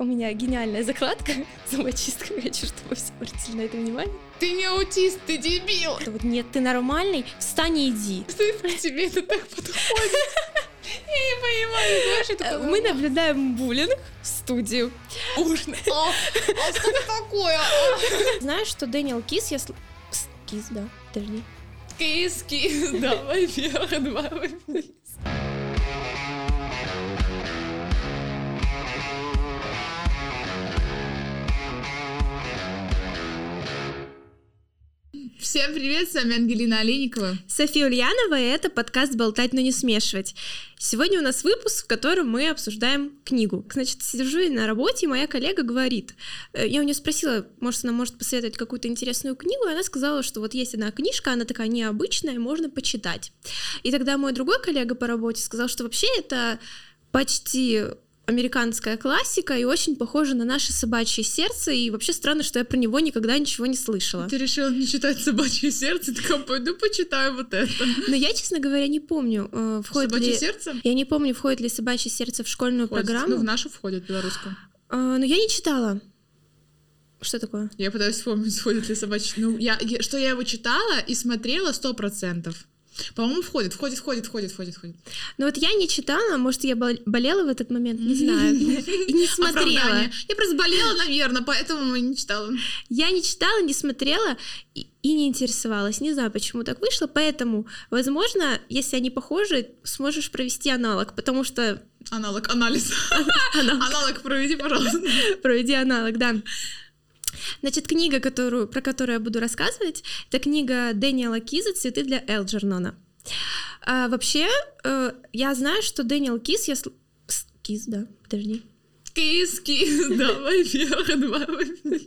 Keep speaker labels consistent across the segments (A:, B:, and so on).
A: У меня гениальная закладка зубочистка. Я чтобы все обратили на это внимание.
B: Ты не аутист, ты дебил.
A: Это вот нет, ты нормальный, встань и иди.
B: Тебе это так подходит? Я не понимаю, знаешь, это
A: Мы наблюдаем буллинг в студию.
B: ужас. А а что это такое?
A: Знаешь, что Дэниел Кис, я... Кис, да, подожди.
B: Кис, кис, давай вверх, два Всем привет, с вами Ангелина Олейникова.
A: София Ульянова, и это подкаст «Болтать, но не смешивать». Сегодня у нас выпуск, в котором мы обсуждаем книгу. Значит, сижу я на работе, и моя коллега говорит, э, я у нее спросила, может, она может посоветовать какую-то интересную книгу, и она сказала, что вот есть одна книжка, она такая необычная, можно почитать. И тогда мой другой коллега по работе сказал, что вообще это почти американская классика и очень похожа на наше собачье сердце, и вообще странно, что я про него никогда ничего не слышала.
B: Ты решила не читать «Собачье сердце», ты такая, пойду почитаю вот это.
A: Но я, честно говоря, не помню, э, входит
B: «Собачье
A: ли...
B: сердце»?
A: Я не помню, входит ли собачье сердце в школьную
B: Входит.
A: программу.
B: Ну, в нашу входит, белорусскую.
A: А, но я не читала. Что такое?
B: Я пытаюсь вспомнить, входит ли собачье... Ну, я, я- что я его читала и смотрела сто процентов. По-моему, входит, входит, входит, входит, входит, входит.
A: Ну вот я не читала, может, я бол- болела в этот момент, не знаю. И не смотрела.
B: Я просто болела, наверное, поэтому не читала.
A: Я не читала, не смотрела и, не интересовалась. Не знаю, почему так вышло. Поэтому, возможно, если они похожи, сможешь провести аналог, потому что
B: Аналог, анализ.
A: Аналог
B: проведи, пожалуйста.
A: проведи аналог, да. Значит, книга, которую, про которую я буду рассказывать, это книга Дэниела Киза «Цветы для Элджернона». А, вообще, э, я знаю, что Дэниел Киз, я... сл- Киз, да, подожди.
B: Кис, кис, давай вверх, два вниз.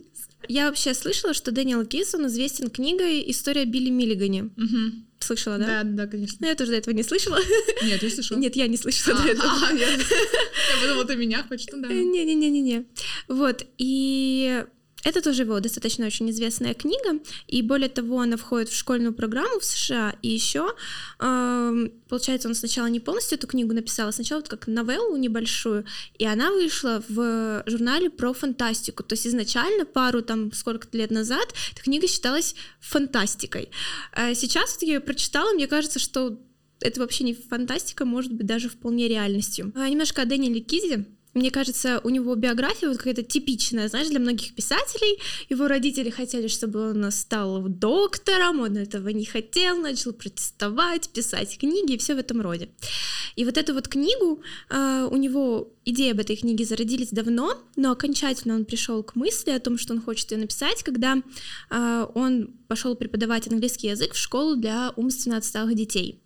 A: Я вообще слышала, что Дэниел Киз, он известен книгой «История Билли Миллигане». Слышала, да?
B: Да, да, конечно.
A: Ну, я тоже до этого не слышала.
B: Нет, я слышала.
A: Нет, я не слышала
B: А,
A: до этого.
B: а, я я подумала, ты меня хочешь, ну да.
A: Не-не-не-не-не. Вот, и это тоже его достаточно очень известная книга, и более того, она входит в школьную программу в США, и еще, получается, он сначала не полностью эту книгу написал, а сначала вот как новеллу небольшую, и она вышла в журнале про фантастику, то есть изначально пару там сколько-то лет назад эта книга считалась фантастикой. А сейчас вот я ее прочитала, мне кажется, что это вообще не фантастика, может быть, даже вполне реальностью. А, немножко о Дэниеле Кизе. Мне кажется, у него биография вот какая-то типичная, знаешь, для многих писателей. Его родители хотели, чтобы он стал доктором, он этого не хотел, начал протестовать, писать книги и все в этом роде. И вот эту вот книгу, а, у него идеи об этой книге зародились давно, но окончательно он пришел к мысли о том, что он хочет ее написать, когда а, он пошел преподавать английский язык в школу для умственно отсталых детей.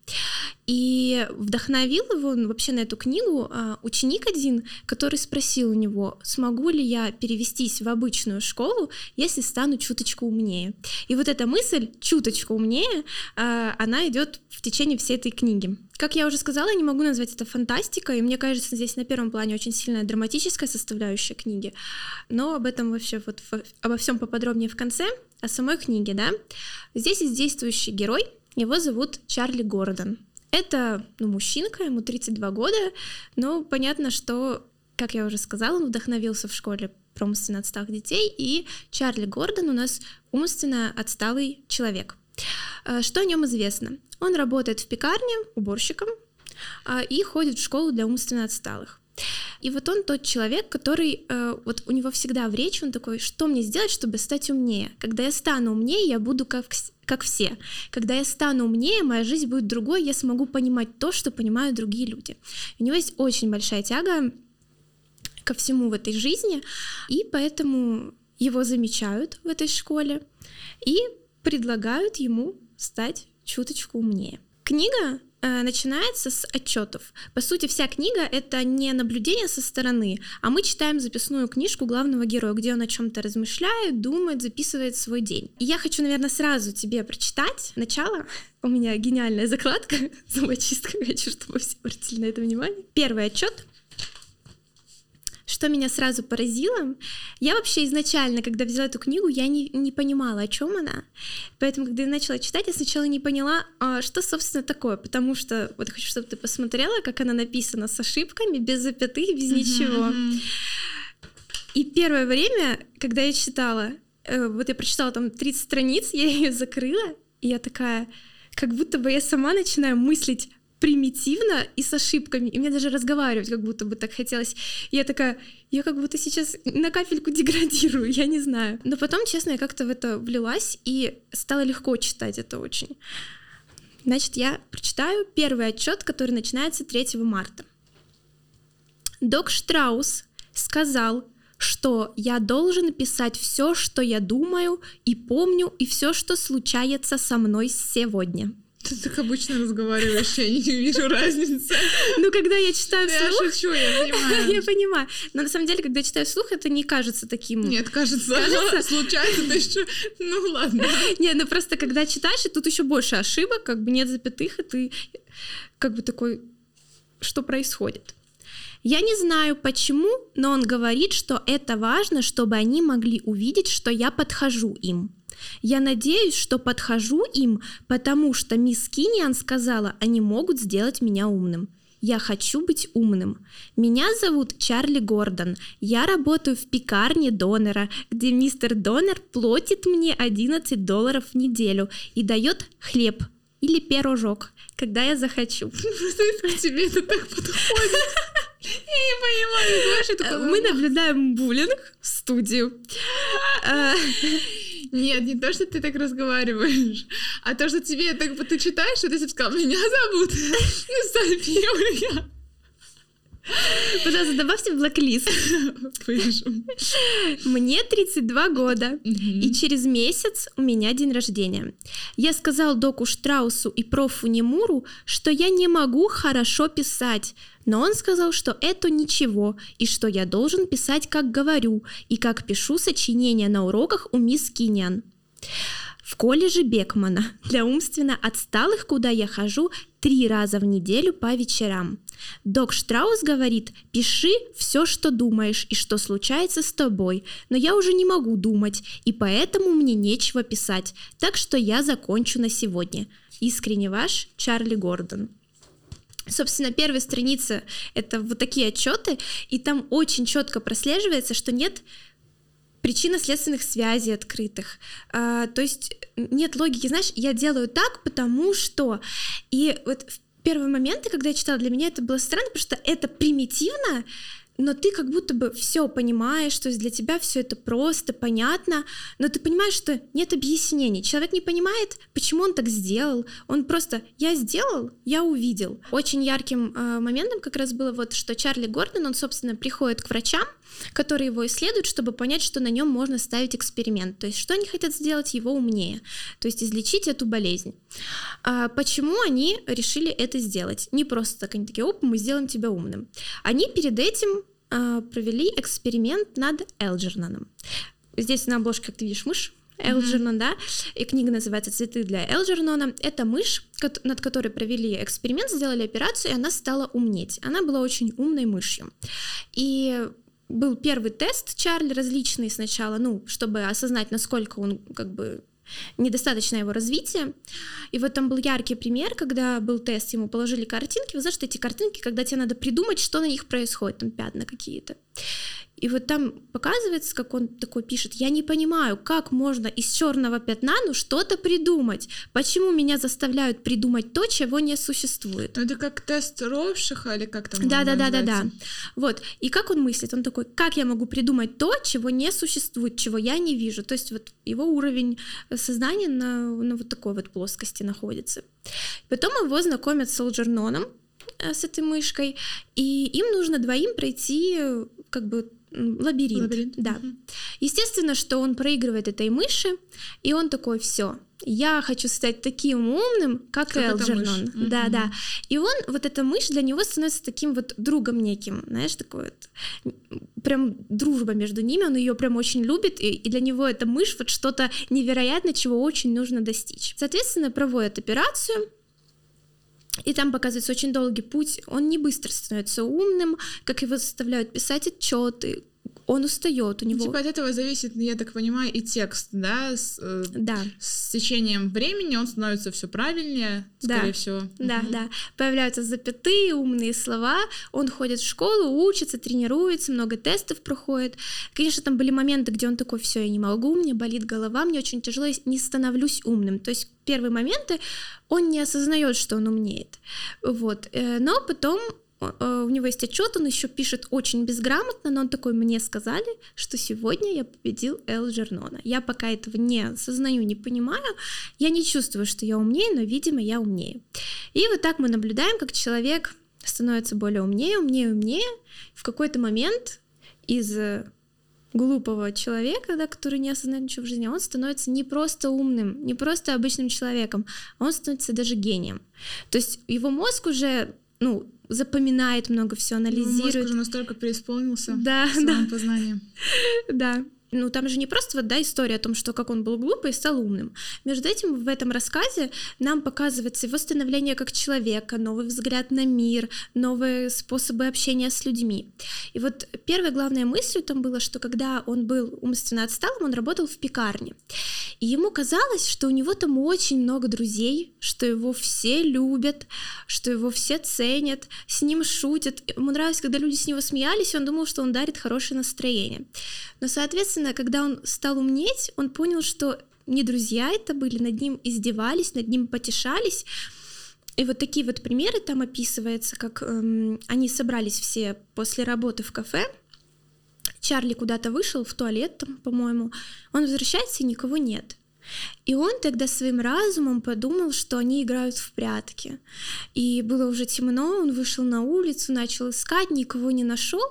A: И вдохновил его вообще на эту книгу а, ученик один, который спросил у него, смогу ли я перевестись в обычную школу, если стану чуточку умнее. И вот эта мысль чуточку умнее, а, она идет в течение всей этой книги. Как я уже сказала, я не могу назвать это фантастикой, и мне кажется, здесь на первом плане очень сильная драматическая составляющая книги, но об этом вообще вот обо всем поподробнее в конце, о самой книге, да. Здесь есть действующий герой, его зовут Чарли Гордон. Это ну, мужчинка, ему 32 года, но понятно, что, как я уже сказала, он вдохновился в школе про умственно отсталых детей, и Чарли Гордон у нас умственно отсталый человек. А, Что о нем известно? Он работает в пекарне уборщиком а, и ходит в школу для умственно отсталых. И вот он тот человек, который, э, вот у него всегда в речи, он такой, что мне сделать, чтобы стать умнее? Когда я стану умнее, я буду как, как все. Когда я стану умнее, моя жизнь будет другой, я смогу понимать то, что понимают другие люди. У него есть очень большая тяга ко всему в этой жизни, и поэтому его замечают в этой школе и предлагают ему стать чуточку умнее. Книга э, начинается с отчетов. По сути, вся книга это не наблюдение со стороны, а мы читаем записную книжку главного героя, где он о чем-то размышляет, думает, записывает свой день. И я хочу, наверное, сразу тебе прочитать начало. У меня гениальная закладка, зубочистка, я хочу, чтобы все обратили на это внимание. Первый отчет что меня сразу поразило, я вообще изначально, когда взяла эту книгу, я не, не понимала, о чем она. Поэтому, когда я начала читать, я сначала не поняла, а, что, собственно, такое, потому что вот хочу, чтобы ты посмотрела, как она написана с ошибками, без запятых, без ничего. И первое время, когда я читала, э, вот я прочитала там 30 страниц, я ее закрыла, и я такая, как будто бы я сама начинаю мыслить примитивно и с ошибками, и мне даже разговаривать как будто бы так хотелось. Я такая, я как будто сейчас на капельку деградирую, я не знаю. Но потом, честно, я как-то в это влилась, и стало легко читать это очень. Значит, я прочитаю первый отчет, который начинается 3 марта. Док Штраус сказал, что я должен писать все, что я думаю и помню, и все, что случается со мной сегодня.
B: Ты так обычно разговариваешь, я не вижу разницы.
A: Ну, когда я читаю вслух...
B: Я шучу, я понимаю.
A: Я понимаю. Но на самом деле, когда читаю вслух, это не кажется таким...
B: Нет, кажется, кажется? случается, то еще... Ну, ладно.
A: Нет, ну просто когда читаешь, и тут еще больше ошибок, как бы нет запятых, и ты как бы такой... Что происходит? Я не знаю почему, но он говорит, что это важно, чтобы они могли увидеть, что я подхожу им. Я надеюсь, что подхожу им, потому что мисс Киниан сказала, они могут сделать меня умным. Я хочу быть умным. Меня зовут Чарли Гордон. Я работаю в пекарне Донора, где мистер Донор платит мне 11 долларов в неделю и дает хлеб или пирожок, когда я захочу.
B: К тебе это так подходит. Я не понимаю, знаешь, это
A: Мы наблюдаем буллинг в студию.
B: Нет, не то, что ты так разговариваешь, а то, что тебе так ты читаешь, и ты себе сказал, меня зовут София.
A: Пожалуйста, добавьте в блэк-лист. Мне 32 года, и через месяц у меня день рождения. Я сказал доку Штраусу и профу Немуру, что я не могу хорошо писать, но он сказал, что это ничего, и что я должен писать, как говорю, и как пишу сочинения на уроках у мисс Киньян. В колледже Бекмана для умственно отсталых, куда я хожу три раза в неделю по вечерам. Док Штраус говорит, пиши все, что думаешь и что случается с тобой, но я уже не могу думать, и поэтому мне нечего писать, так что я закончу на сегодня. Искренне ваш Чарли Гордон. Собственно, первая страница — это вот такие отчеты, и там очень четко прослеживается, что нет причинно-следственных связей открытых. А, то есть нет логики, знаешь, я делаю так, потому что... И вот в первые моменты, когда я читала, для меня это было странно, потому что это примитивно, но ты как будто бы все понимаешь, то есть для тебя все это просто, понятно, но ты понимаешь, что нет объяснений. Человек не понимает, почему он так сделал. Он просто «я сделал, я увидел». Очень ярким э, моментом как раз было вот, что Чарли Гордон, он, собственно, приходит к врачам, которые его исследуют, чтобы понять, что на нем можно ставить эксперимент. То есть что они хотят сделать его умнее, то есть излечить эту болезнь. А почему они решили это сделать? Не просто так, они такие, оп, мы сделаем тебя умным. Они перед этим провели эксперимент над Элджерноном. Здесь на обложке, как ты видишь, мышь, Элджернон, mm-hmm. да, и книга называется «Цветы для Элджернона». Это мышь, над которой провели эксперимент, сделали операцию, и она стала умнеть. Она была очень умной мышью. И был первый тест Чарли различный сначала, ну, чтобы осознать, насколько он как бы недостаточно его развития. И вот там был яркий пример, когда был тест, ему положили картинки. Вы знаете, эти картинки, когда тебе надо придумать, что на них происходит, там пятна какие-то. И вот там показывается, как он такой пишет, я не понимаю, как можно из черного пятна ну что-то придумать. Почему меня заставляют придумать то, чего не существует?
B: Ну, это как тест Ровшиха или как там?
A: Да, да, да, да, да. Вот. И как он мыслит? Он такой, как я могу придумать то, чего не существует, чего я не вижу? То есть вот его уровень сознания на, на вот такой вот плоскости находится. Потом его знакомят с Алджерноном, э, с этой мышкой, и им нужно двоим пройти как бы лабиринт. лабиринт. Да. Угу. Естественно, что он проигрывает этой мыши, и он такой, все, я хочу стать таким умным, как, как Элджернон. Да, да. И он, вот эта мышь для него становится таким вот другом неким, знаешь, такой вот, прям дружба между ними, он ее прям очень любит, и, и для него эта мышь вот что-то невероятное, чего очень нужно достичь. Соответственно, проводят операцию, и там показывается очень долгий путь. Он не быстро становится умным, как его заставляют писать отчеты, он устает, у него...
B: Типа от этого зависит, я так понимаю, и текст, да? С, э,
A: Да.
B: с течением времени он становится все правильнее, скорее
A: Да.
B: всего.
A: Да,
B: Мгм.
A: да. Появляются запятые, умные слова. Он ходит в школу, учится, тренируется, много тестов проходит. Конечно, там были моменты, где он такой, все, я не могу, мне болит голова, мне очень тяжело, я не становлюсь умным. То есть первые моменты он не осознает, что он умнеет. Вот. Э, Но потом у него есть отчет, он еще пишет очень безграмотно, но он такой, мне сказали, что сегодня я победил Эл Джернона. Я пока этого не осознаю, не понимаю, я не чувствую, что я умнее, но, видимо, я умнее. И вот так мы наблюдаем, как человек становится более умнее, умнее, умнее. В какой-то момент из э, глупого человека, да, который не осознает ничего в жизни, он становится не просто умным, не просто обычным человеком, а он становится даже гением. То есть его мозг уже, ну, запоминает много всего,
B: Ну, Мозг
A: анализирует.
B: уже настолько преисполнился
A: Да, да,
B: познании.
A: да. Ну, там же не просто вот, да, история о том, что как он был глупый и стал умным. Между этим в этом рассказе нам показывается его становление как человека, новый взгляд на мир, новые способы общения с людьми. И вот первая главная мысль там была, что когда он был умственно отсталым, он работал в пекарне. И ему казалось, что у него там очень много друзей, что его все любят, что его все ценят, с ним шутят. Ему нравилось, когда люди с него смеялись, он думал, что он дарит хорошее настроение. Но, соответственно, когда он стал умнеть, он понял, что не друзья это были, над ним издевались, над ним потешались. И вот такие вот примеры там описывается, как эм, они собрались все после работы в кафе. Чарли куда-то вышел в туалет, там, по-моему. Он возвращается, и никого нет. И он тогда своим разумом подумал, что они играют в прятки. И было уже темно, он вышел на улицу, начал искать, никого не нашел,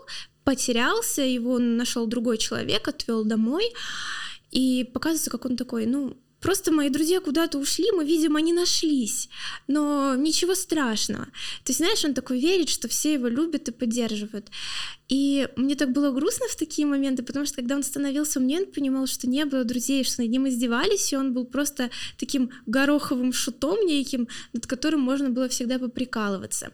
A: потерялся, его нашел другой человек, отвел домой. И показывается, как он такой, ну, просто мои друзья куда-то ушли, мы, видимо, не нашлись, но ничего страшного. То есть, знаешь, он такой верит, что все его любят и поддерживают. И мне так было грустно в такие моменты, потому что когда он становился умнее, он понимал, что не было друзей, что над ним издевались, и он был просто таким гороховым шутом неким, над которым можно было всегда поприкалываться.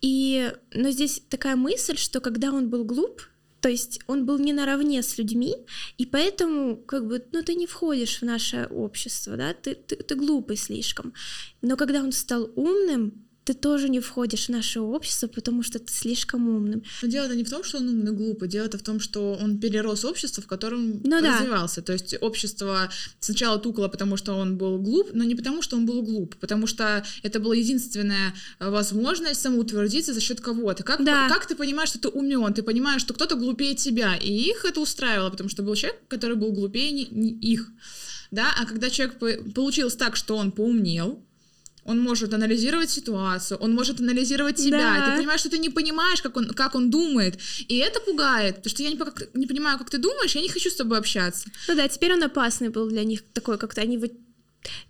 A: И, но здесь такая мысль, что когда он был глуп, то есть он был не наравне с людьми, и поэтому как бы, ну, ты не входишь в наше общество, да, ты, ты, ты глупый слишком. Но когда он стал умным, ты тоже не входишь в наше общество, потому что ты слишком умным.
B: Но дело-то не в том, что он умный глупый, дело-то в том, что он перерос общество, в котором
A: Ну да.
B: развивался. То есть общество сначала тукало, потому что он был глуп, но не потому, что он был глуп, потому что это была единственная э, возможность самоутвердиться за счет кого-то. Как,
A: Да.
B: как ты понимаешь, что ты умен? Ты понимаешь, что кто-то глупее тебя, и их это устраивало, потому что был человек, который был глупее не- не их. Да? А когда человек по- получилось так, что он поумнел, он может анализировать ситуацию, он может анализировать себя.
A: Да.
B: Ты понимаешь, что ты не понимаешь, как он, как он думает. И это пугает, потому что я не, не понимаю, как ты думаешь, я не хочу с тобой общаться.
A: Ну да, теперь он опасный был для них, такой как-то они вот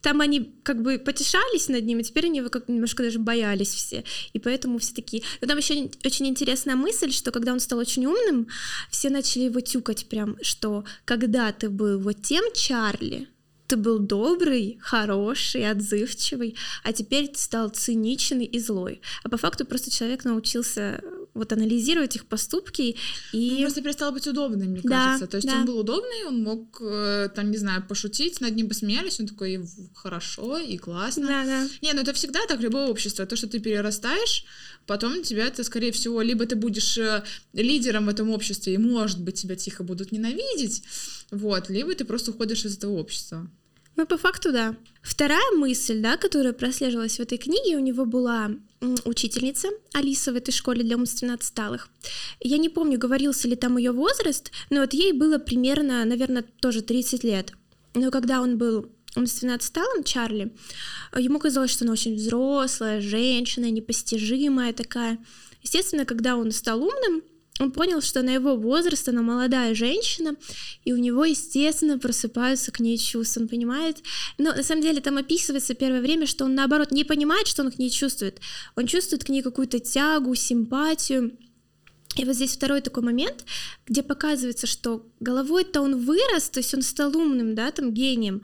A: там они как бы потешались над ним, и теперь они его как немножко даже боялись все. И поэтому все такие... Но там еще очень интересная мысль, что когда он стал очень умным, все начали его тюкать прям, что когда ты был вот тем Чарли, ты был добрый, хороший, отзывчивый, а теперь ты стал циничный и злой. А по факту просто человек научился вот анализировать их поступки
B: Он
A: и...
B: просто перестал быть удобным, мне
A: Да,
B: кажется. То есть
A: да.
B: он был удобный, он мог, э, там, не знаю, пошутить, над ним посмеялись, он такой хорошо и классно.
A: Да, да.
B: Не, ну это всегда так, любое общество. То, что ты перерастаешь, потом тебя это, скорее всего, либо ты будешь э, лидером в этом обществе, и, может быть, тебя тихо будут ненавидеть, вот, либо ты просто уходишь из этого общества.
A: Ну, по факту, да. Вторая мысль, да, которая прослеживалась в этой книге, у него была учительница Алиса в этой школе для умственно отсталых. Я не помню, говорился ли там ее возраст, но вот ей было примерно, наверное, тоже 30 лет. Но когда он был умственно отсталым, Чарли, ему казалось, что она очень взрослая, женщина, непостижимая такая. Естественно, когда он стал умным, он понял, что на его возраст она молодая женщина, и у него, естественно, просыпаются к ней чувства, он понимает. Но на самом деле там описывается первое время, что он наоборот не понимает, что он к ней чувствует. Он чувствует к ней какую-то тягу, симпатию. И вот здесь второй такой момент, где показывается, что головой-то он вырос, то есть он стал умным, да, там гением,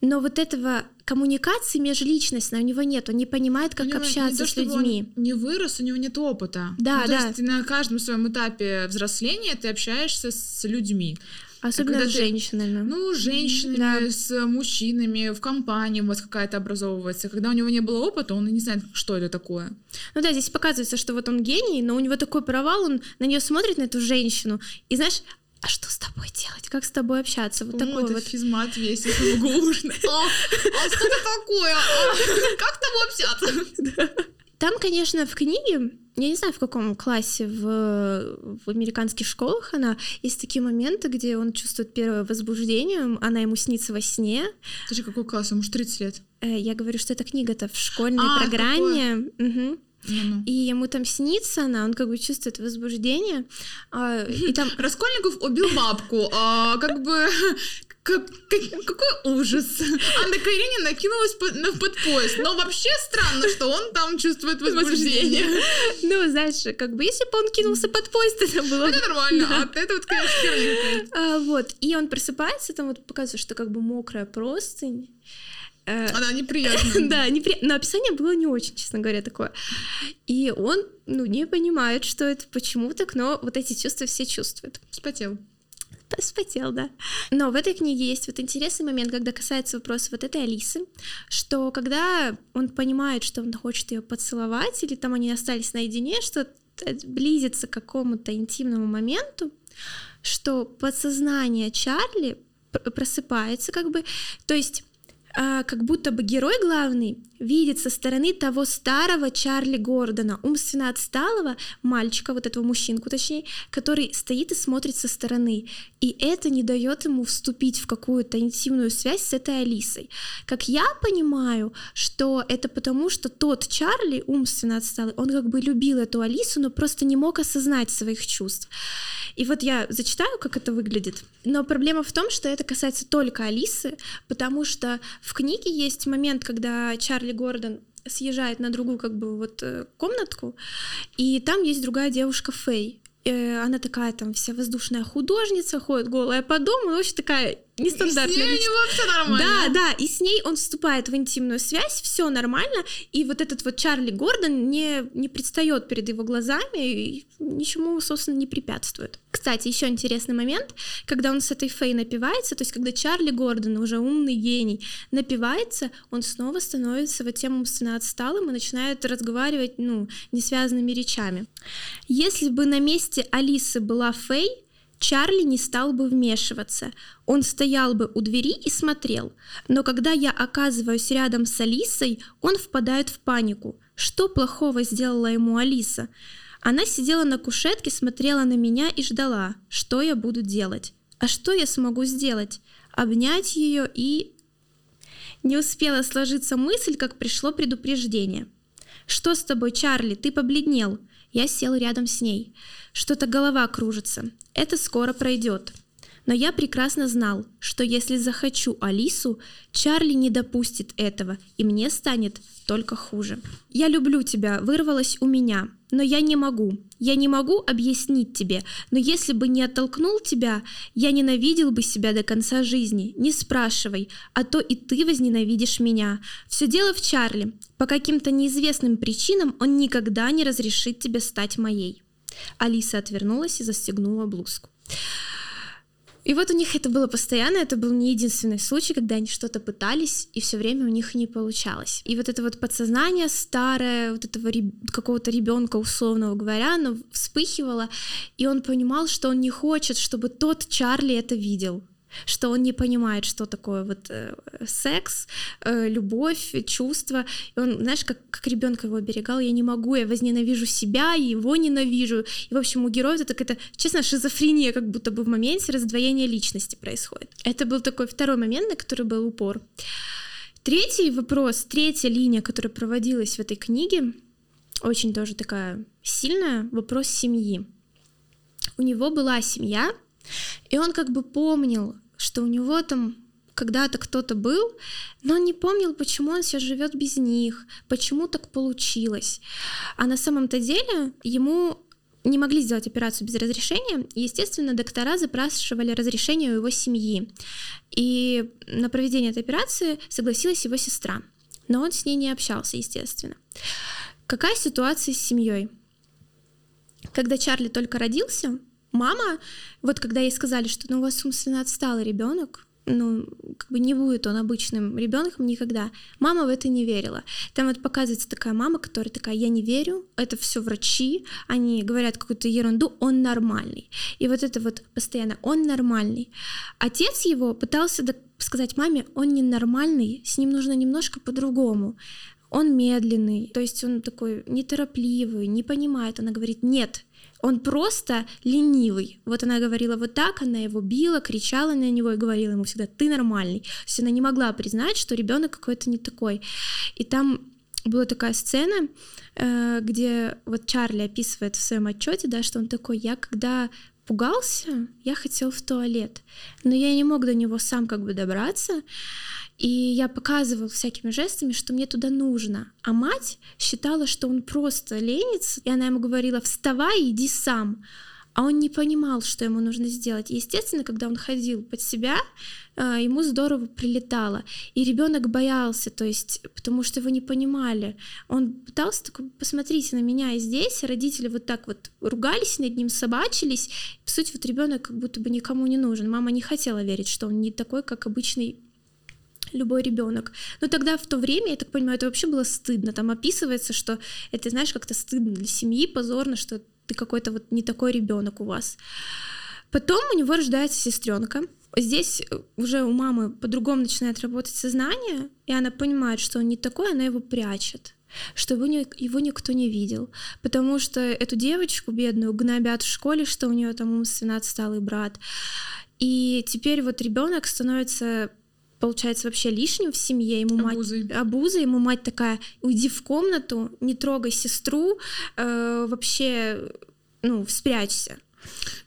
A: но вот этого коммуникации межличностной у него нет, он не понимает, как
B: него
A: общаться
B: не то,
A: с людьми.
B: Он не вырос, у него нет опыта.
A: Да,
B: Ну, то
A: да.
B: есть ты на каждом своем этапе взросления ты общаешься с людьми.
A: Особенно
B: когда
A: с
B: ты-
A: женщинами.
B: Ну, с женщинами,
A: Да.
B: с мужчинами, в компании у вас какая-то образовывается. Когда у него не было опыта, он и не знает, что это такое.
A: Ну да, здесь показывается, что вот он гений, но у него такой провал, он на нее смотрит, на эту женщину, и знаешь, а что с тобой делать? Как с тобой общаться? Вот
B: О,
A: такой
B: это
A: вот.
B: физмат весь из МГУшный. А, что это такое? А, Как с тобой общаться?
A: Там, конечно, в книге, я не знаю, в каком классе в, в американских школах она, есть такие моменты, где он чувствует первое возбуждение, она ему снится во сне.
B: Подожди, какой класс? Ему же 30 лет.
A: Э, Я говорю, что эта книга-то в школьной
B: А,
A: программе. Мгм. И ему там снится она, он как бы чувствует возбуждение. а, И там
B: Раскольников убил бабку. а, как бы... как- как- какой ужас. Анна Каренина кинулась под, на, под поезд. Но вообще странно, что он там чувствует возбуждение.
A: Ну, знаешь, как бы если бы он кинулся под поезд, это было...
B: Это нормально. А вот это вот, конечно.
A: А, вот, и он просыпается, там вот показывает, что как бы мокрая простынь. Э,
B: Она неприятная.
A: Да, непри... но описание было не очень, честно говоря, такое. И он, ну, не понимает, что это, почему так, но вот эти чувства все чувствуют.
B: Вспотел.
A: Вспотел, да. Но в этой книге есть вот интересный момент, когда касается вопроса вот этой Алисы, что когда он понимает, что он хочет ее поцеловать, или там они остались наедине, что близится к какому-то интимному моменту, что подсознание Чарли пр- просыпается, как бы, то есть а, как будто бы герой главный видит со стороны того старого Чарли Гордона, умственно отсталого мальчика, вот этого мужчинку точнее, который стоит и смотрит со стороны. И это не дает ему вступить в какую-то интимную связь с этой Алисой. Как я понимаю, что это потому, что тот Чарли, умственно отсталый, он как бы любил эту Алису, но просто не мог осознать своих чувств. И вот я зачитаю, как это выглядит. Но проблема в том, что это касается только Алисы, потому что в книге есть момент, когда Чарли Гордон съезжает на другую как бы вот э, комнатку, и там есть другая девушка Фэй. Э, Она такая там вся воздушная художница, ходит голая по дому, ну, вообще такая
B: И с ней у него все нормально.
A: Да, да, и с ней он вступает в интимную связь, все нормально, и вот этот вот Чарли Гордон не, не предстает перед его глазами и ничему, собственно, не препятствует. Кстати, еще интересный момент, когда он с этой Фей напивается, то есть когда Чарли Гордон, уже умный гений, напивается, он снова становится вот тем умственно отсталым и начинает разговаривать, ну, несвязанными речами. Если бы на месте Алисы была Фей, Чарли не стал бы вмешиваться. Он стоял бы у двери и смотрел. Но когда я оказываюсь рядом с Алисой, он впадает в панику. Что плохого сделала ему Алиса? Она сидела на кушетке, смотрела на меня и ждала, что я буду делать. А что я смогу сделать? Обнять ее и... Не успела сложиться мысль, как пришло предупреждение. «Что с тобой, Чарли? Ты побледнел». Я сел рядом с ней. Что-то голова кружится. Это скоро пройдет. Но я прекрасно знал, что если захочу Алису, Чарли не допустит этого, и мне станет только хуже. «Я люблю тебя» вырвалось у меня, но я не могу. Я не могу объяснить тебе, но если бы не оттолкнул тебя, я ненавидел бы себя до конца жизни. Не спрашивай, а то и ты возненавидишь меня. Все дело в Чарли. По каким-то неизвестным причинам он никогда не разрешит тебе стать моей. Алиса отвернулась и застегнула блузку. И вот у них это было постоянно, это был не единственный случай, когда они что-то пытались, и все время у них не получалось. И вот это вот подсознание старое, вот этого реб- какого-то ребенка, условного говоря, оно вспыхивало, и он понимал, что он не хочет, чтобы тот Чарли это видел что он не понимает, что такое вот э, секс, э, любовь, чувства. И он, знаешь, как, как ребенка его оберегал, я не могу, я возненавижу себя, его ненавижу. И, в общем, у героя это какая-то, честно, шизофрения, как будто бы в моменте раздвоения личности происходит. Это был такой второй момент, на который был упор. Третий вопрос, третья линия, которая проводилась в этой книге, очень тоже такая сильная, вопрос семьи. У него была семья, и он как бы помнил, что у него там когда-то кто-то был, но он не помнил, почему он сейчас живет без них, почему так получилось. А на самом-то деле ему не могли сделать операцию без разрешения. Естественно, доктора запрашивали разрешение у его семьи. И на проведение этой операции согласилась его сестра. Но он с ней не общался, естественно. Какая ситуация с семьей? Когда Чарли только родился, мама, вот когда ей сказали, что ну, у вас умственно отсталый ребенок, ну, как бы не будет он обычным ребенком никогда. Мама в это не верила. Там вот показывается такая мама, которая такая, я не верю, это все врачи, они говорят какую-то ерунду, он нормальный. И вот это вот постоянно, он нормальный. Отец его пытался сказать маме, он ненормальный, с ним нужно немножко по-другому. Он медленный, то есть он такой неторопливый, не понимает. Она говорит, нет, он просто ленивый. Вот она говорила вот так, она его била, кричала на него и говорила ему всегда, ты нормальный. То есть она не могла признать, что ребенок какой-то не такой. И там была такая сцена, э, где вот Чарли описывает в своем отчете, да, что он такой, я когда пугался, я хотел в туалет, но я не мог до него сам как бы добраться, и я показывал всякими жестами, что мне туда нужно. А мать считала, что он просто ленится, и она ему говорила, вставай, иди сам. А он не понимал, что ему нужно сделать. Естественно, когда он ходил под себя, э, ему здорово прилетало. И ребенок боялся, то есть, потому что его не понимали. Он пытался такой, посмотрите на меня и здесь, родители вот так вот ругались над ним, собачились. По сути, вот ребенок как будто бы никому не нужен. Мама не хотела верить, что он не такой, как обычный любой ребенок. Но тогда в то время, я так понимаю, это вообще было стыдно. Там описывается, что это, знаешь, как-то стыдно для семьи, позорно, что ты какой-то вот не такой ребенок у вас. Потом у него рождается сестренка. Здесь уже у мамы по-другому начинает работать сознание, и она понимает, что он не такой, она его прячет чтобы его никто не видел, потому что эту девочку бедную гнобят в школе, что у нее там умственно отсталый брат. И теперь вот ребенок становится получается вообще лишним в семье. Ему обузой. мать обуза, ему мать такая: уйди в комнату, не трогай сестру, э, вообще, ну, спрячься.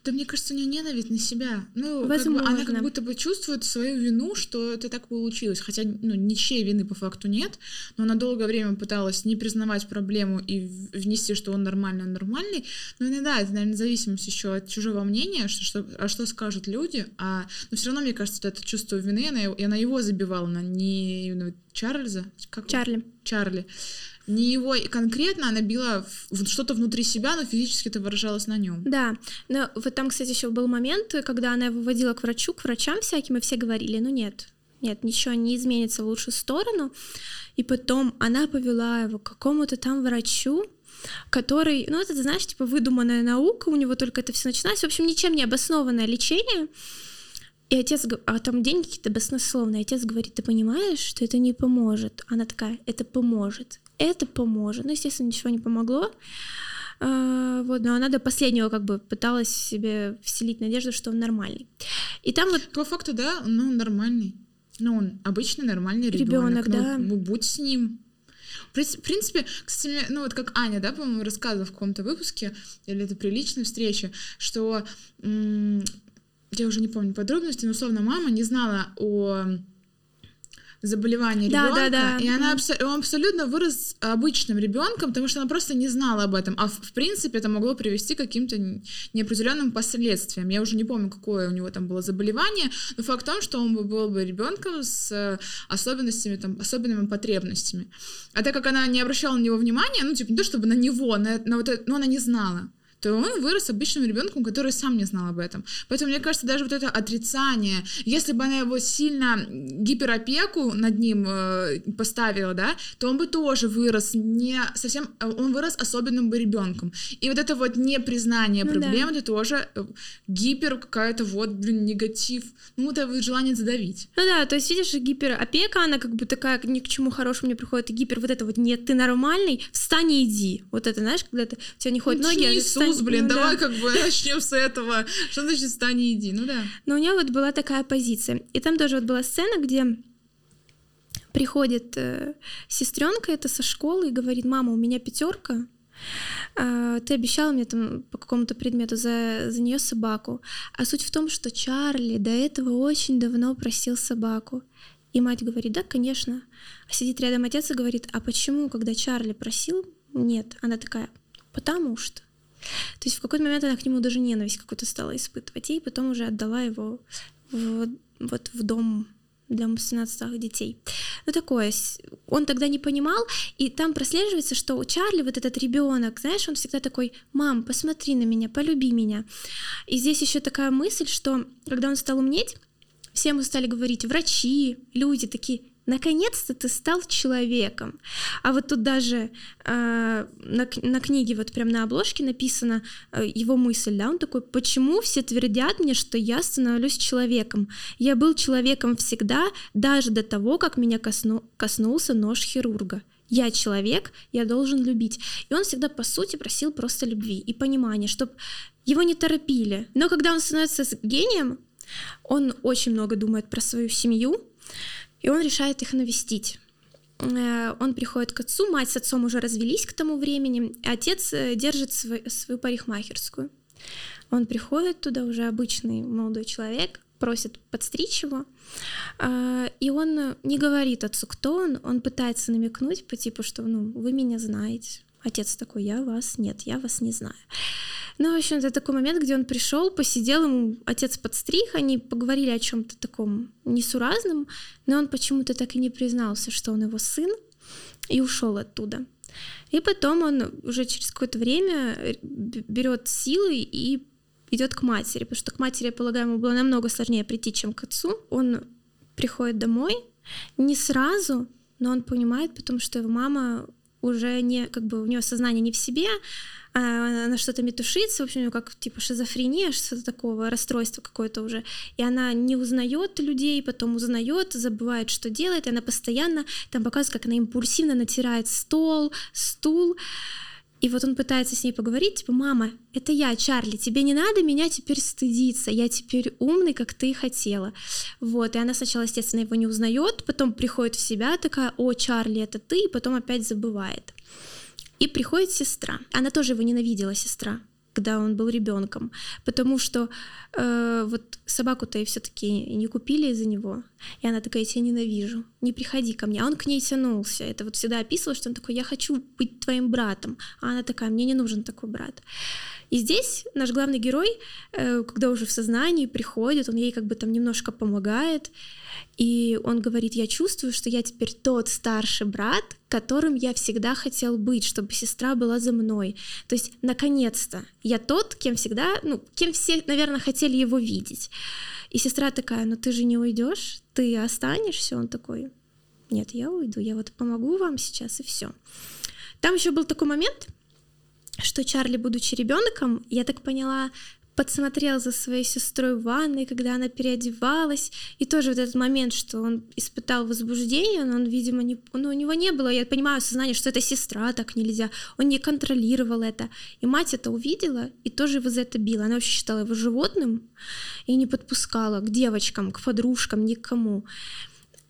B: Да мне кажется, у нее ненависть на себя. Ну, Возможно. Как бы она как будто бы чувствует свою вину, что это так получилось. Хотя, ну, ничьей вины по факту нет, но она долгое время пыталась не признавать проблему и внести, что он нормальный, он нормальный. Но иногда это, наверное, зависимость еще от чужого мнения, что, что, а что скажут люди. А, но все равно, мне кажется, это чувство вины, она, и она его забивала, на не именно Чарльза.
A: Как Чарли.
B: Чарли не его конкретно, она била что-то внутри себя, но физически это выражалось на нем.
A: Да, но вот там, кстати, еще был момент, когда она его водила к врачу, к врачам всяким, и все говорили, ну нет, нет, ничего не изменится в лучшую сторону. И потом она повела его к какому-то там врачу, который, ну это, знаешь, типа выдуманная наука, у него только это все начиналось. В общем, ничем не обоснованное лечение. И отец, а там деньги какие-то баснословные. Отец говорит, ты понимаешь, что это не поможет? Она такая, это поможет это поможет. Ну, естественно, ничего не помогло. А, вот, но она до последнего как бы пыталась себе вселить надежду, что он нормальный. И там вот...
B: По факту, да, ну, нормальный. Ну, он обычный нормальный ребенок. Ребенок, ну, да. Ну, будь с ним. В принципе, кстати, ну вот как Аня, да, по-моему, рассказывала в каком-то выпуске, или это при личной встрече, что я уже не помню подробности, но условно мама не знала о заболевание да, ребенка, да, да. и она абсо- он абсолютно вырос обычным ребенком, потому что она просто не знала об этом, а в, в принципе это могло привести к каким-то неопределенным последствиям. Я уже не помню, какое у него там было заболевание, но факт в том, что он был бы ребенком с особенностями, там, особенными потребностями. А так как она не обращала на него внимания, ну, типа, не то чтобы на него, на, на вот это, но она не знала то он вырос обычным ребенком, который сам не знал об этом. Поэтому, мне кажется, даже вот это отрицание, если бы она его сильно гиперопеку над ним э, поставила, да, то он бы тоже вырос не совсем, э, он вырос особенным бы ребенком. И вот это вот непризнание ну, проблем, да. это тоже э, гипер какая-то вот, блин, негатив, ну, это желание задавить.
A: Ну да, то есть, видишь, гиперопека, она как бы такая ни к чему хорошему не приходит, и гипер вот это вот, нет, ты нормальный, встань и иди. Вот это, знаешь, когда ты, у тебя не ходят ноги, а ты
B: Иисус, блин, ну, давай да. как бы начнем с этого. Что значит встань и иди? Ну да.
A: Но у нее вот была такая позиция. И там тоже вот была сцена, где приходит э, сестренка это со школы и говорит, мама, у меня пятерка, э, ты обещала мне там по какому-то предмету за, за нее собаку. А суть в том, что Чарли до этого очень давно просил собаку. И мать говорит, да, конечно. А сидит рядом отец и говорит, а почему, когда Чарли просил, нет? Она такая, потому что. То есть в какой-то момент она к нему даже ненависть какую-то стала испытывать, и потом уже отдала его в, вот в дом для умственно детей. Ну такое, он тогда не понимал, и там прослеживается, что у Чарли вот этот ребенок, знаешь, он всегда такой, мам, посмотри на меня, полюби меня. И здесь еще такая мысль, что когда он стал умнеть, все ему стали говорить, врачи, люди такие, наконец-то ты стал человеком. А вот тут даже э, на, на книге, вот прям на обложке написана э, его мысль, да, он такой, почему все твердят мне, что я становлюсь человеком? Я был человеком всегда, даже до того, как меня косну, коснулся нож хирурга. Я человек, я должен любить. И он всегда, по сути, просил просто любви и понимания, чтобы его не торопили. Но когда он становится гением, он очень много думает про свою семью, и он решает их навестить. Э, он приходит к отцу, мать с отцом уже развелись к тому времени, отец э, держит свой, свою парикмахерскую. Он приходит туда, уже обычный молодой человек, просит подстричь его, э, и он не говорит отцу, кто он, он пытается намекнуть по типу, что ну, вы меня знаете. Отец такой, я вас, нет, я вас не знаю. Ну, в общем, это такой момент, где он пришел, посидел, ему отец подстриг, они поговорили о чем-то таком несуразном, но он почему-то так и не признался, что он его сын, и ушел оттуда. И потом он уже через какое-то время берет силы и идет к матери, потому что к матери, я полагаю, ему было намного сложнее прийти, чем к отцу. Он приходит домой не сразу, но он понимает, потому что его мама уже не, как бы у нее сознание не в себе, а она что-то метушится, в общем, у нее как типа шизофрения, что-то такого, расстройство какое-то уже, и она не узнает людей, потом узнает, забывает, что делает, и она постоянно там показывает, как она импульсивно натирает стол, стул, и вот он пытается с ней поговорить, типа, мама, это я, Чарли, тебе не надо меня теперь стыдиться, я теперь умный, как ты хотела. Вот, и она сначала, естественно, его не узнает, потом приходит в себя, такая, о, Чарли, это ты, и потом опять забывает. И приходит сестра. Она тоже его ненавидела, сестра когда он был ребенком, потому что э, вот собаку-то и все-таки не купили из-за него, и она такая, я тебя ненавижу, не приходи ко мне, а он к ней тянулся, это вот всегда описывал, что он такой, я хочу быть твоим братом, а она такая, мне не нужен такой брат. И здесь наш главный герой, э, когда уже в сознании приходит, он ей как бы там немножко помогает, и он говорит, я чувствую, что я теперь тот старший брат, которым я всегда хотел быть, чтобы сестра была за мной. То есть, наконец-то, я тот, кем всегда, ну, кем все, наверное, хотели его видеть. И сестра такая, ну ты же не уйдешь, ты останешься. Он такой, нет, я уйду, я вот помогу вам сейчас и все. Там еще был такой момент, что Чарли, будучи ребенком, я так поняла, подсмотрел за своей сестрой в ванной, когда она переодевалась, и тоже вот этот момент, что он испытал возбуждение, но он, видимо, не, ну, у него не было, я понимаю, сознание, что это сестра, так нельзя, он не контролировал это, и мать это увидела, и тоже его за это била, она вообще считала его животным, и не подпускала к девочкам, к подружкам, никому.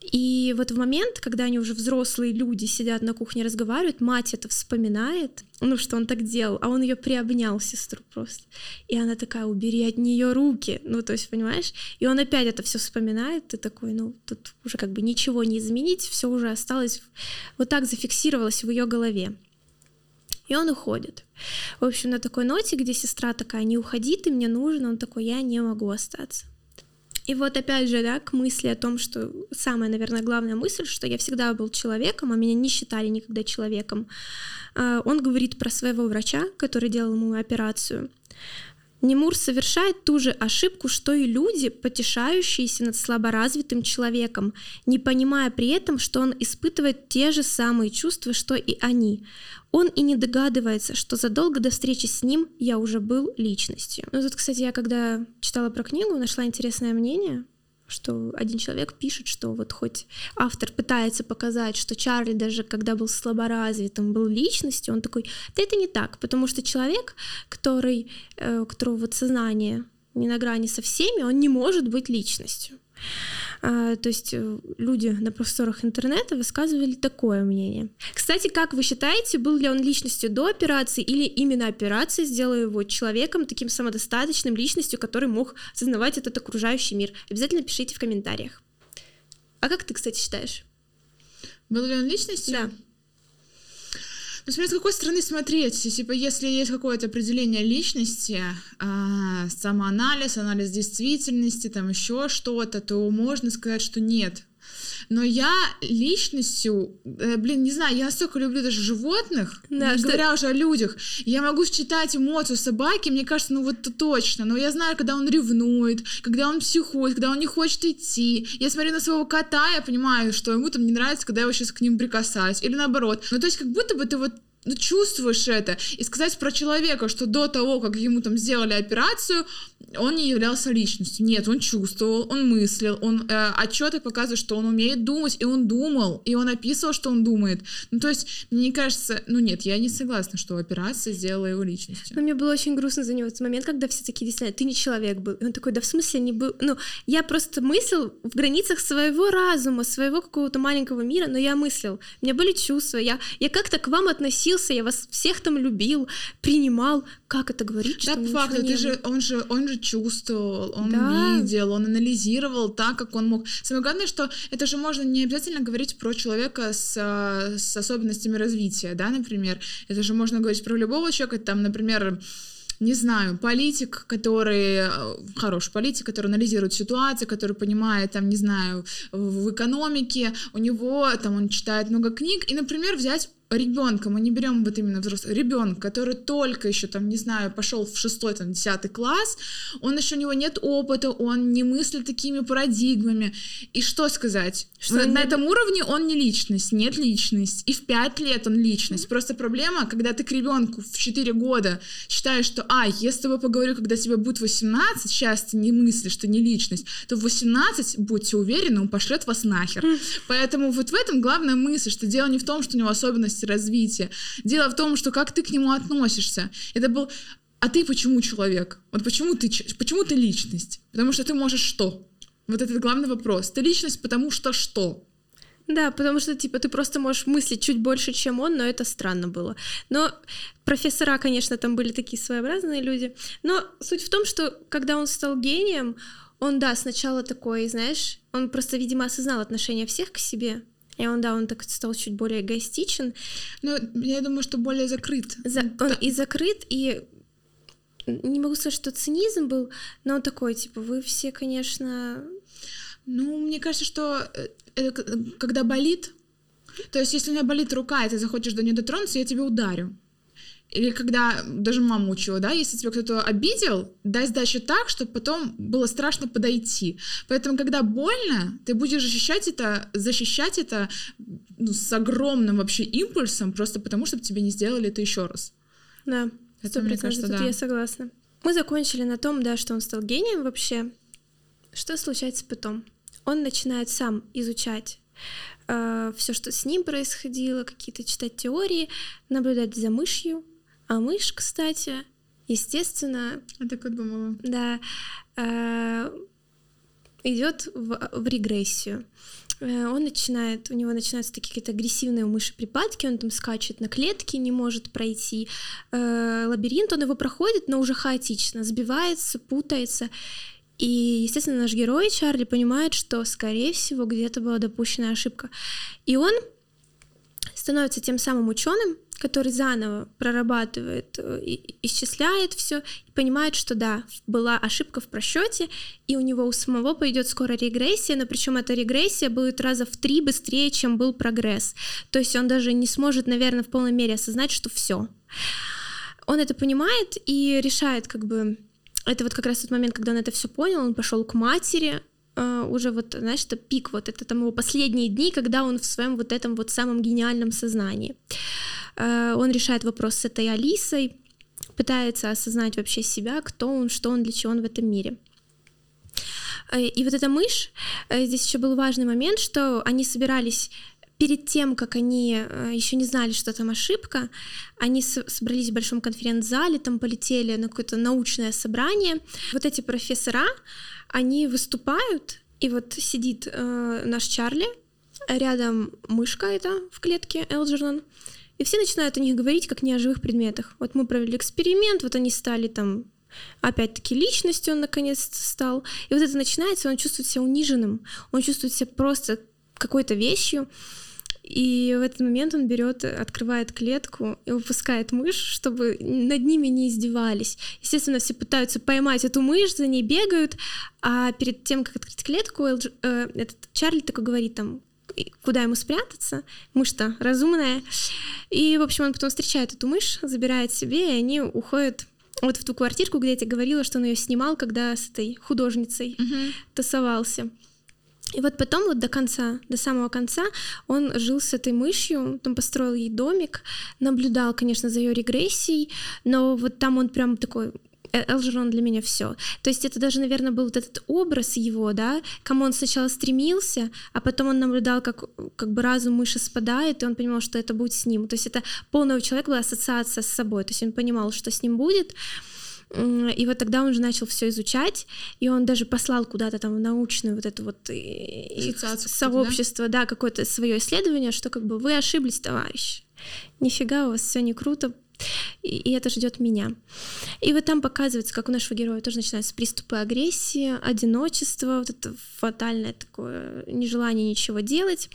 A: И вот в момент, когда они уже взрослые люди сидят на кухне разговаривают, мать это вспоминает, ну что он так делал, а он ее приобнял сестру просто. И она такая, убери от нее руки. Ну, то есть, понимаешь? И он опять это все вспоминает, ты такой, ну, тут уже как бы ничего не изменить, все уже осталось, вот так зафиксировалось в ее голове. И он уходит. В общем, на такой ноте, где сестра такая, не уходи, ты мне нужен, он такой, я не могу остаться. И вот опять же, да, к мысли о том, что самая, наверное, главная мысль, что я всегда был человеком, а меня не считали никогда человеком. А, он говорит про своего врача, который делал ему операцию. Немур совершает ту же ошибку, что и люди, потешающиеся над слаборазвитым человеком, не понимая при этом, что он испытывает те же самые чувства, что и они. Он и не догадывается, что задолго до встречи с ним я уже был личностью. Ну тут, кстати, я когда читала про книгу, нашла интересное мнение, что один человек пишет, что вот хоть автор пытается показать, что Чарли даже когда был слаборазвитым, был личностью, он такой, да это не так, потому что человек, который, э, у которого вот сознание не на грани со всеми, он не может быть личностью. А, то есть э, люди на просторах интернета высказывали такое мнение. Кстати, как вы считаете, был ли он личностью до операции или именно операция сделала его человеком, таким самодостаточным личностью, который мог осознавать этот окружающий мир? Обязательно пишите в комментариях. А как ты, кстати, считаешь?
B: Был ли он личностью?
A: Да.
B: Ну, смотри, с какой стороны смотреть. Типа, если есть какое-то определение личности, э, самоанализ, анализ действительности, там еще что-то, то можно сказать, что нет, но я личностью, э, блин, не знаю, я настолько люблю даже животных, да, не говоря уже о людях, я могу считать эмоцию собаки, мне кажется, ну вот точно, но я знаю, когда он ревнует, когда он психует, когда он не хочет идти, я смотрю на своего кота, я понимаю, что ему там не нравится, когда я его сейчас к ним прикасаюсь, или наоборот, ну то есть как будто бы ты вот ну, чувствуешь это. И сказать про человека, что до того, как ему там сделали операцию, он не являлся личностью. Нет, он чувствовал, он мыслил, он э, отчеты показывают, что он умеет думать, и он думал, и он описывал, что он думает. Ну, то есть, мне кажется, ну нет, я не согласна, что операция сделала его личностью.
A: Но мне было очень грустно за него в момент, когда все такие, действительно, ты не человек был. И он такой, да в смысле не был. Ну, я просто мыслил в границах своего разума, своего какого-то маленького мира, но я мыслил. У меня были чувства, я, я как-то к вам относился, я вас всех там любил, принимал. Как это говорить?
B: Да, по факту, ты же, он же, он же чувствовал, он да. видел, он анализировал так, как он мог. Самое главное, что это же можно не обязательно говорить про человека с, с особенностями развития, да, например. Это же можно говорить про любого человека, там, например, не знаю, политик, который, э, хороший политик, который анализирует ситуацию, который понимает, там, не знаю, в экономике, у него, там, он читает много книг, и, например, взять ребенка, мы не берем вот именно взрослого, ребенка, который только еще там, не знаю, пошел в шестой, там, десятый класс, он еще у него нет опыта, он не мыслит такими парадигмами. И что сказать? Что на, на этом уровне он не личность, нет личность. И в пять лет он личность. Mm-hmm. Просто проблема, когда ты к ребенку в 4 года считаешь, что, а, я с тобой поговорю, когда тебе будет 18, сейчас ты не мыслишь, что не личность, то в 18, будьте уверены, он пошлет вас нахер. Mm-hmm. Поэтому вот в этом главная мысль, что дело не в том, что у него особенность особенности развития. Дело в том, что как ты к нему относишься. Это был а ты почему человек? Вот почему ты, почему ты личность? Потому что ты можешь что? Вот этот главный вопрос. Ты личность, потому что что?
A: Да, потому что, типа, ты просто можешь мыслить чуть больше, чем он, но это странно было. Но профессора, конечно, там были такие своеобразные люди. Но суть в том, что когда он стал гением, он, да, сначала такой, знаешь, он просто, видимо, осознал отношение всех к себе, и он, да, он так стал чуть более эгоистичен.
B: Ну, я думаю, что более закрыт.
A: За, он да. и закрыт, и не могу сказать, что цинизм был, но он такой, типа, вы все, конечно...
B: Ну, мне кажется, что э, это, когда болит, то есть если у меня болит рука, и ты захочешь до нее дотронуться, я тебя ударю. Или когда даже мама учила, да, если тебя кто-то обидел, дай сдачу так, чтобы потом было страшно подойти. Поэтому, когда больно, ты будешь защищать это, защищать это ну, с огромным вообще импульсом, просто потому, чтобы тебе не сделали это еще раз.
A: Да, сто процентов, да. я согласна. Мы закончили на том, да, что он стал гением вообще. Что случается потом? Он начинает сам изучать э, все, что с ним происходило, какие-то читать теории, наблюдать за мышью, а мышь, кстати, естественно...
B: Я так и думала.
A: Да, э, идет в, в регрессию. Э, он начинает, у него начинаются такие какие-то агрессивные у мыши припадки, он там скачет на клетки, не может пройти э, лабиринт, он его проходит, но уже хаотично, сбивается, путается. И, естественно, наш герой Чарли понимает, что, скорее всего, где-то была допущена ошибка. И он становится тем самым ученым, который заново прорабатывает, э, исчисляет все понимает, что да, была ошибка в просчете, и у него у самого пойдет скоро регрессия, но причем эта регрессия будет раза в три быстрее, чем был прогресс. То есть он даже не сможет, наверное, в полной мере осознать, что все. Он это понимает и решает, как бы, это вот как раз тот момент, когда он это все понял, он пошел к матери, Uh, уже вот, знаешь, это пик, вот это там его последние дни, когда он в своем вот этом вот самом гениальном сознании. Uh, он решает вопрос с этой Алисой, пытается осознать вообще себя, кто он, что он, для чего он в этом мире. Uh, и вот эта мышь, здесь еще был важный момент, что они собирались перед тем, как они еще не знали, что там ошибка, они собрались в большом конференц-зале, там полетели на какое-то научное собрание. Вот эти профессора, они выступают, и вот сидит э, наш Чарли, рядом мышка это в клетке Элджернан, и все начинают о них говорить как не о живых предметах. Вот мы провели эксперимент, вот они стали там опять-таки личностью он наконец стал. И вот это начинается, он чувствует себя униженным, он чувствует себя просто какой-то вещью. И в этот момент он берет, открывает клетку и выпускает мышь, чтобы над ними не издевались. Естественно, все пытаются поймать эту мышь, за ней бегают, а перед тем, как открыть клетку, э, этот Чарли такой говорит там, куда ему спрятаться. Мышь-то разумная. И, в общем, он потом встречает эту мышь, забирает себе, и они уходят вот в ту квартирку, где я тебе говорила, что он ее снимал, когда с этой художницей uh-huh. тусовался. И вот потом, вот до конца, до самого конца, он жил с этой мышью, там построил ей домик, наблюдал, конечно, за ее регрессией, но вот там он прям такой э, Элджерон для меня все. То есть это даже, наверное, был вот этот образ его, да, кому он сначала стремился, а потом он наблюдал, как, как бы разум мыши спадает, и он понимал, что это будет с ним. То есть это полного человека была ассоциация с собой. То есть он понимал, что с ним будет, и вот тогда он же начал все изучать, и он даже послал куда-то там в научную вот это вот сообщество, да, да какое-то свое исследование, что как бы вы ошиблись, товарищ. Нифига, у вас все не круто, и, это ждет меня. И вот там показывается, как у нашего героя тоже начинаются приступы агрессии, одиночество, вот это фатальное такое нежелание ничего делать.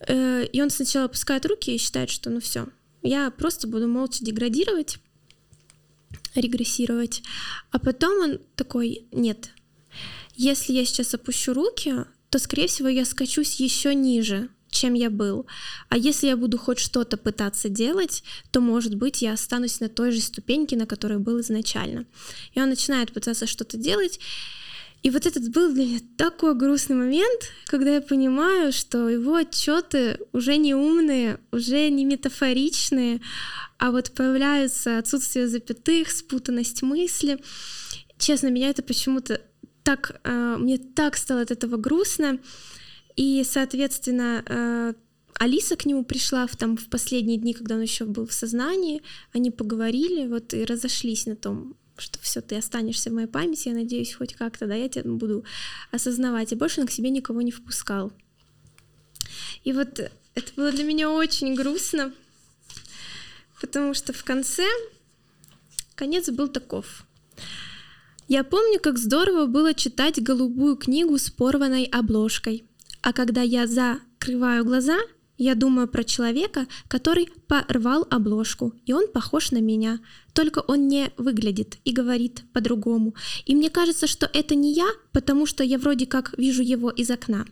A: Э, и он сначала опускает руки и считает, что ну все, я просто буду молча деградировать, регрессировать. А потом он такой, нет, если я сейчас опущу руки, то, скорее всего, я скачусь еще ниже, чем я был. А если я буду хоть что-то пытаться делать, то, может быть, я останусь на той же ступеньке, на которой был изначально. И он начинает пытаться что-то делать. И вот этот был для меня такой грустный момент, когда я понимаю, что его отчеты уже не умные, уже не метафоричные, а вот появляется отсутствие запятых, спутанность мысли. Честно, меня это почему-то так, э, мне так стало от этого грустно, и, соответственно, э, Алиса к нему пришла в, там, в последние дни, когда он еще был в сознании, они поговорили, вот и разошлись на том, что все, ты останешься в моей памяти, я надеюсь, хоть как-то, да, я тебя буду осознавать. И больше он к себе никого не впускал. И вот это было для меня очень грустно, потому что в конце конец был таков. Я помню, как здорово было читать голубую книгу с порванной обложкой. А когда я закрываю глаза, я думаю про человека, который порвал обложку, и он похож на меня, только он не выглядит и говорит по-другому. И мне кажется, что это не я, потому что я вроде как вижу его из окна.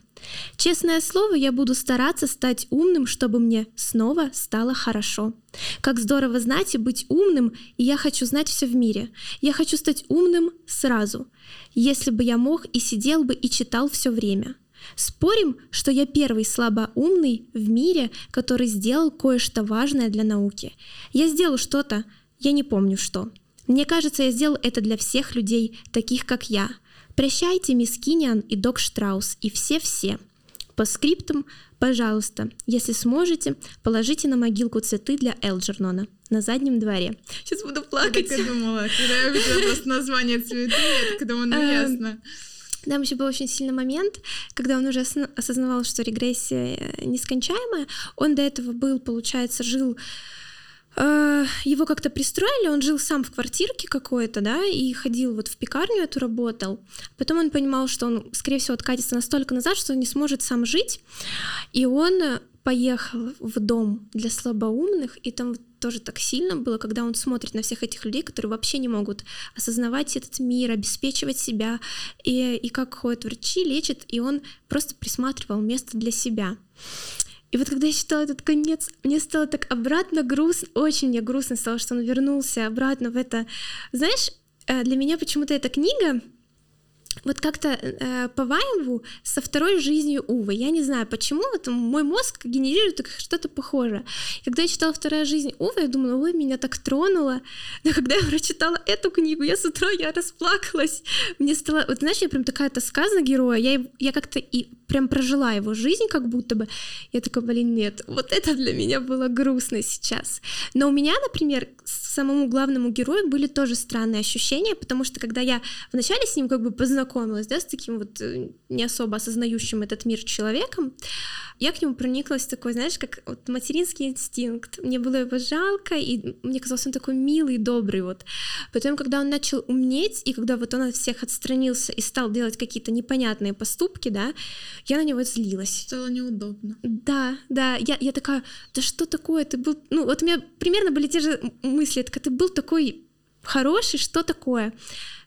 A: Честное слово, я буду стараться стать умным, чтобы мне снова стало хорошо. Как здорово знать и быть умным, и я хочу знать все в мире. Я хочу стать умным сразу. Если бы я мог и сидел бы и читал все время. Спорим, что я первый слабоумный в мире, который сделал кое-что важное для науки. Я сделал что-то, я не помню что. Мне кажется, я сделал это для всех людей, таких как я. Прощайте, мисс Киниан и док Штраус, и все-все. По скриптам, пожалуйста, если сможете, положите на могилку цветы для Элджернона на заднем дворе. Сейчас буду плакать.
B: Я так и думала, когда я увидела просто название цветы, я так думаю, ну эм, ясно.
A: Там еще был очень сильный момент, когда он уже осознавал, что регрессия э, нескончаемая. Он до этого был, получается, жил э, его как-то пристроили, он жил сам в квартирке какой-то, да, и ходил вот в пекарню эту работал. Потом он понимал, что он, скорее всего, откатится настолько назад, что он не сможет сам жить. И он поехал в дом для слабоумных, и там тоже так сильно было, когда он смотрит на всех этих людей, которые вообще не могут осознавать этот мир, обеспечивать себя, и, и как ходят врачи, лечат, и он просто присматривал место для себя. И вот когда я читала этот конец, мне стало так обратно грустно, очень мне грустно стало, что он вернулся обратно в это. Знаешь, э, для меня почему-то эта книга вот как-то э, по вайбу со второй жизнью Увы. Я не знаю, почему вот мой мозг генерирует что-то похожее. Когда я читала «Вторая жизнь Увы», я думала, ой, меня так тронуло. Но когда я прочитала эту книгу, я с утра я расплакалась. Мне стало... Вот знаешь, я прям такая тоска за героя. Я, я как-то и прям прожила его жизнь как будто бы. Я такая, блин, нет, вот это для меня было грустно сейчас. Но у меня, например, самому главному герою были тоже странные ощущения, потому что когда я вначале с ним как бы познакомилась, да, с таким вот э, не особо осознающим этот мир человеком, я к нему прониклась такой, знаешь, как вот материнский инстинкт. Мне было его жалко, и мне казалось, он такой милый, добрый вот. Потом, когда он начал умнеть, и когда вот он от всех отстранился и стал делать какие-то непонятные поступки, да, я на него злилась.
B: Стало неудобно.
A: Да, да, я, я такая, да что такое, ты был, ну вот у меня примерно были те же мысли, так ты был такой хороший, что такое?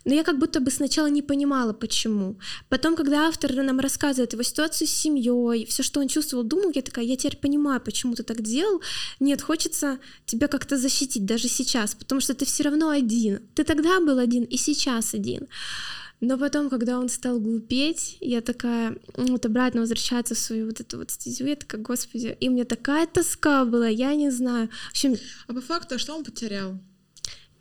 A: Но я как будто бы сначала не понимала, почему. Потом, когда автор нам рассказывает его ситуацию с семьей, все, что он чувствовал, думал, я такая, я теперь понимаю, почему ты так делал. Нет, хочется тебя как-то защитить даже сейчас, потому что ты все равно один. Ты тогда был один и сейчас один. Но потом, когда он стал глупеть, я такая, вот обратно возвращаться в свою вот эту вот стезю, я такая, господи, и мне такая тоска была, я не знаю. В общем...
B: А по факту, что он потерял?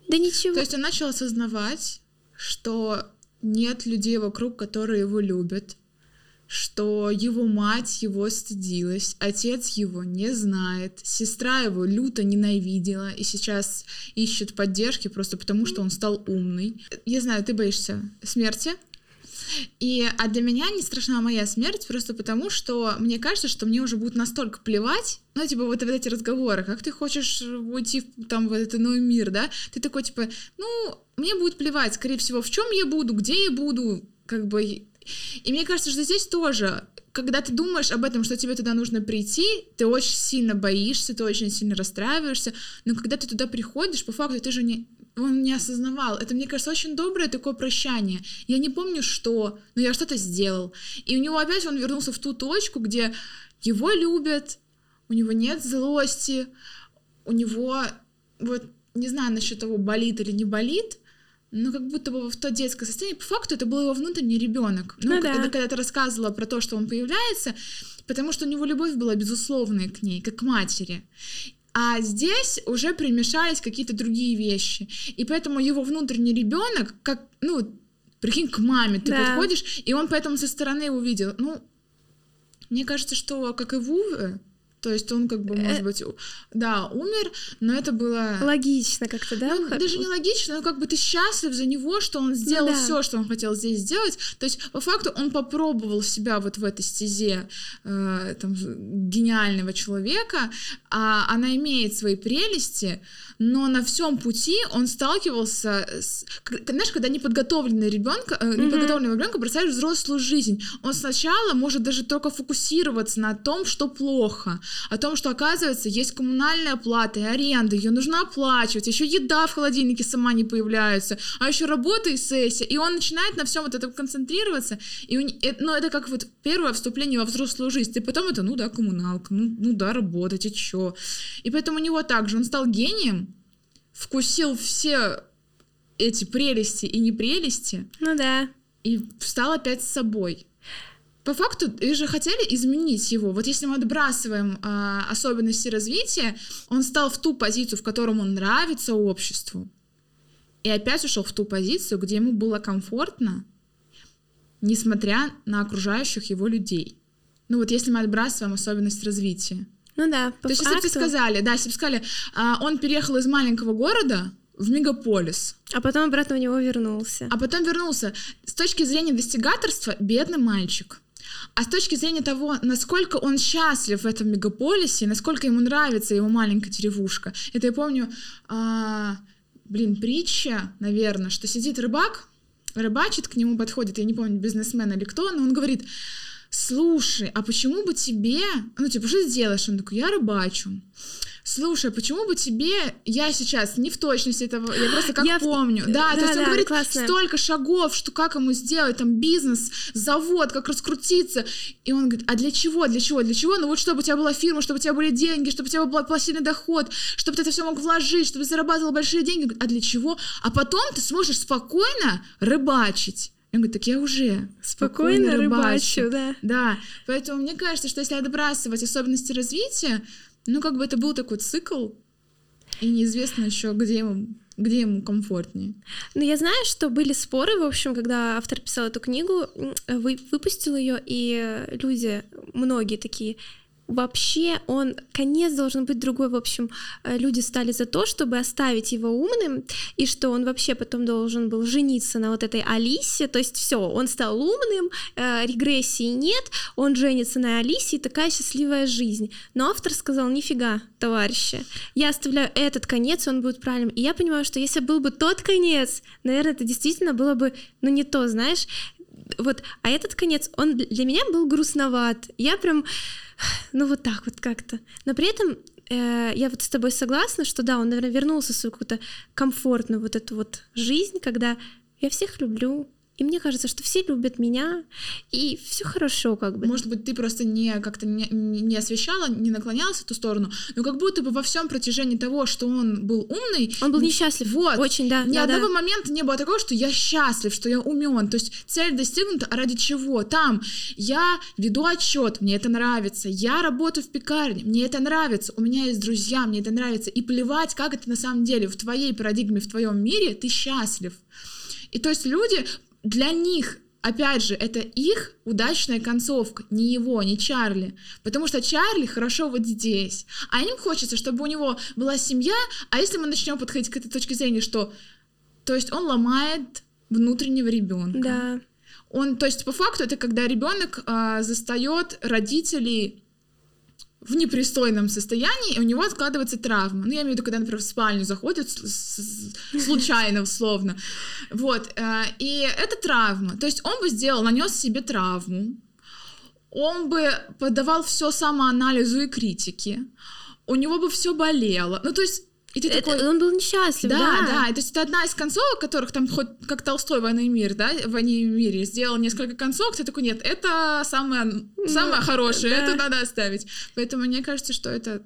A: Да ничего.
B: То есть он начал осознавать, что нет людей вокруг, которые его любят, что его мать его стыдилась, отец его не знает, сестра его люто ненавидела и сейчас ищет поддержки просто потому, что он стал умный. Я знаю, ты боишься смерти, и, а для меня не страшна моя смерть просто потому, что мне кажется, что мне уже будет настолько плевать, ну, типа, вот, вот эти разговоры, как ты хочешь уйти там в этот иной мир, да, ты такой, типа, ну, мне будет плевать, скорее всего, в чем я буду, где я буду, как бы, и мне кажется, что здесь тоже когда ты думаешь об этом, что тебе туда нужно прийти, ты очень сильно боишься, ты очень сильно расстраиваешься, но когда ты туда приходишь, по факту ты же не, он не осознавал. Это, мне кажется, очень доброе такое прощание. Я не помню, что, но я что-то сделал. И у него опять он вернулся в ту точку, где его любят, у него нет злости, у него, вот, не знаю насчет того, болит или не болит, но как будто бы в то детское состояние, по факту это был его внутренний ребенок. Ну, ну да. когда, когда ты рассказывала про то, что он появляется, потому что у него любовь была безусловная к ней, как к матери. А здесь уже примешались какие-то другие вещи. И поэтому его внутренний ребенок, как, ну, прикинь, к маме ты да. подходишь, и он поэтому со стороны увидел. Ну, мне кажется, что как и Вуве, то есть он как бы, может э. быть, да, умер, но это было...
A: Логично как-то, да?
B: Ну, даже не логично, но как бы ты счастлив за него, что он сделал ну, да. все, что он хотел здесь сделать. То есть, по факту, он попробовал себя вот в этой стезе э, там, гениального человека, а она имеет свои прелести, но на всем пути он сталкивался с... Знаешь, когда неподготовленный ребенка, э, неподготовленного ребенка бросаешь взрослую жизнь, он сначала может даже только фокусироваться на том, что плохо, о том, что, оказывается, есть коммунальная плата и аренда, ее нужно оплачивать, еще еда в холодильнике сама не появляется, а еще работа и сессия, и он начинает на всем вот этом концентрироваться, и у, э, ну, это как вот первое вступление во взрослую жизнь, и потом это, ну да, коммуналка, ну, ну да, работать, и чё. И поэтому у него также, он стал гением, вкусил все эти прелести и непрелести.
A: Ну да.
B: И стал опять с собой. По факту, вы же хотели изменить его. Вот если мы отбрасываем э, особенности развития, он стал в ту позицию, в котором он нравится обществу, и опять ушел в ту позицию, где ему было комфортно, несмотря на окружающих его людей. Ну вот если мы отбрасываем особенность развития.
A: Ну да,
B: по То есть, если бы сказали, да, если бы сказали, а, он переехал из маленького города в мегаполис.
A: А потом обратно в него вернулся.
B: А потом вернулся. С точки зрения достигаторства, бедный мальчик. А с точки зрения того, насколько он счастлив в этом мегаполисе, насколько ему нравится его маленькая деревушка. Это я помню, а, блин, притча, наверное, что сидит рыбак, рыбачит, к нему подходит, я не помню, бизнесмен или кто, но он говорит, слушай, а почему бы тебе, ну, типа, что ты делаешь? Он такой, я рыбачу слушай, а почему бы тебе, я сейчас не в точности этого, я просто как я помню, да, да, то есть да, он говорит классно. столько шагов, что как ему сделать, там, бизнес, завод, как раскрутиться, и он говорит, а для чего, для чего, для чего, ну вот чтобы у тебя была фирма, чтобы у тебя были деньги, чтобы у тебя был пассивный доход, чтобы ты это все мог вложить, чтобы ты зарабатывал большие деньги, а для чего, а потом ты сможешь спокойно рыбачить. Я говорю, так я уже спокойно, спокойно рыбачу. рыбачу. Да. да, поэтому мне кажется, что если отбрасывать особенности развития, ну, как бы это был такой цикл, и неизвестно еще, где ему, где ему комфортнее.
A: Ну, я знаю, что были споры, в общем, когда автор писал эту книгу, вы, выпустил ее, и люди, многие такие, вообще он, конец должен быть другой. В общем, э, люди стали за то, чтобы оставить его умным, и что он вообще потом должен был жениться на вот этой Алисе, то есть все, он стал умным, э, регрессии нет, он женится на Алисе, и такая счастливая жизнь. Но автор сказал, нифига, товарищи, я оставляю этот конец, он будет правильным. И я понимаю, что если был бы тот конец, наверное, это действительно было бы, ну, не то, знаешь, вот, а этот конец, он для меня был грустноват. Я прям, ну вот так вот как-то. Но при этом э, я вот с тобой согласна, что да, он, наверное, вернулся в свою какую-то комфортную вот эту вот жизнь, когда я всех люблю, и мне кажется, что все любят меня, и все хорошо, как бы.
B: Может быть, ты просто не как-то не, не освещала, не наклонялась в эту сторону, но как будто бы во всем протяжении того, что он был умный.
A: Он был несчастлив. Вот. Очень, да.
B: Ни
A: да,
B: одного
A: да.
B: момента не было такого, что я счастлив, что я умен. То есть цель достигнута, а ради чего? Там я веду отчет, мне это нравится. Я работаю в пекарне, мне это нравится. У меня есть друзья, мне это нравится. И плевать, как это на самом деле в твоей парадигме, в твоем мире, ты счастлив. И то есть люди для них опять же, это их удачная концовка, не его, не Чарли. Потому что Чарли хорошо вот здесь. А им хочется, чтобы у него была семья, а если мы начнем подходить к этой точке зрения, что... То есть он ломает внутреннего ребенка.
A: Да.
B: Он, то есть по факту это когда ребенок а, застает родителей в непристойном состоянии, и у него откладывается травма. Ну, я имею в виду, когда, например, в спальню заходит случайно, условно. Вот. Э, и это травма. То есть он бы сделал, нанес себе травму, он бы подавал все самоанализу и критике, у него бы все болело. Ну, то есть и ты
A: это,
B: такой...
A: Он был несчастлив,
B: да.
A: Да,
B: да. То есть это одна из концовок, которых там хоть как Толстой «Война и мир», да, в «Войне и мире» сделал несколько концовок, ты такой, нет, это самое, ну, самое хорошее, да. это надо оставить. Поэтому мне кажется, что это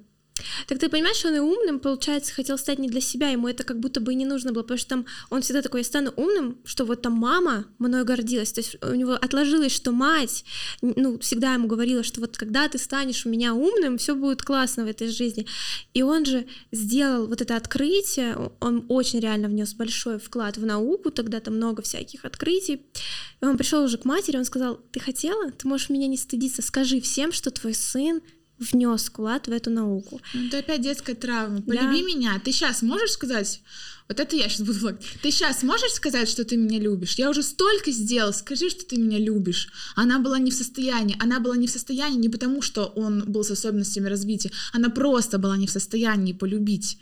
A: так ты понимаешь, что он и умным, получается, хотел стать не для себя, ему это как будто бы и не нужно было, потому что там он всегда такой, я стану умным, что вот там мама мной гордилась, то есть у него отложилось, что мать, ну, всегда ему говорила, что вот когда ты станешь у меня умным, все будет классно в этой жизни. И он же сделал вот это открытие, он очень реально внес большой вклад в науку, тогда там много всяких открытий. И он пришел уже к матери, он сказал, ты хотела, ты можешь меня не стыдиться, скажи всем, что твой сын внес вклад в эту науку.
B: Ну, это опять детская травма. Полюби да. меня. Ты сейчас можешь сказать, вот это я сейчас буду говорить. Ты сейчас можешь сказать, что ты меня любишь? Я уже столько сделал, скажи, что ты меня любишь. Она была не в состоянии. Она была не в состоянии не потому, что он был с особенностями развития. Она просто была не в состоянии полюбить.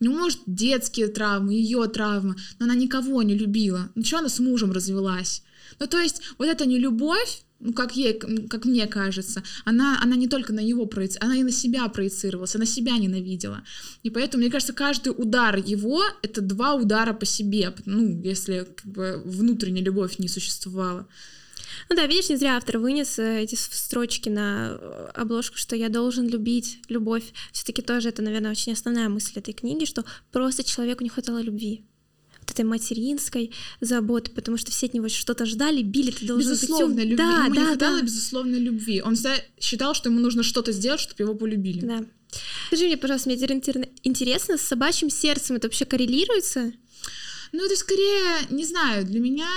B: Ну, может, детские травмы, ее травмы, но она никого не любила. Ну, что она с мужем развелась? Ну, то есть, вот эта нелюбовь, ну, как ей, как мне кажется, она, она не только на него проецировалась, она и на себя проецировалась, она себя ненавидела. И поэтому, мне кажется, каждый удар его — это два удара по себе, ну, если как бы внутренняя любовь не существовала.
A: Ну да, видишь, не зря автор вынес э, эти строчки на э, обложку, что я должен любить любовь. Все-таки тоже это, наверное, очень основная мысль этой книги, что просто человеку не хватало любви вот этой материнской заботы, потому что все от него что-то ждали, били, ты должен
B: безусловно,
A: быть...
B: любви. Да, ему да, не хватало да. безусловной любви. Он всегда считал, что ему нужно что-то сделать, чтобы его полюбили.
A: Да. Скажи мне, пожалуйста, мне интересно, с собачьим сердцем это вообще коррелируется?
B: Ну, это скорее, не знаю, для меня,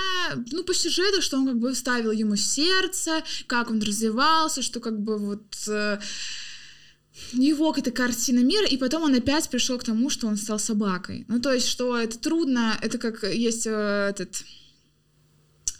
B: ну, по сюжету, что он как бы вставил ему сердце, как он развивался, что как бы вот... Э, его какая-то картина мира, и потом он опять пришел к тому, что он стал собакой. Ну, то есть, что это трудно, это как есть э, этот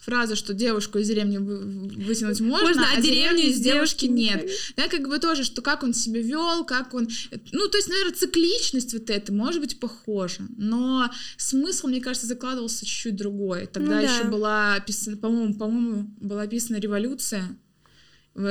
B: фраза, что девушку из деревни вытянуть можно, можно а, а деревню из девушки нет. Да, как бы тоже, что как он себя вел, как он... Ну, то есть, наверное, цикличность вот эта может быть похожа, но смысл, мне кажется, закладывался чуть-чуть другой. Тогда ну, да. еще была описана, по-моему, по-моему, была описана революция,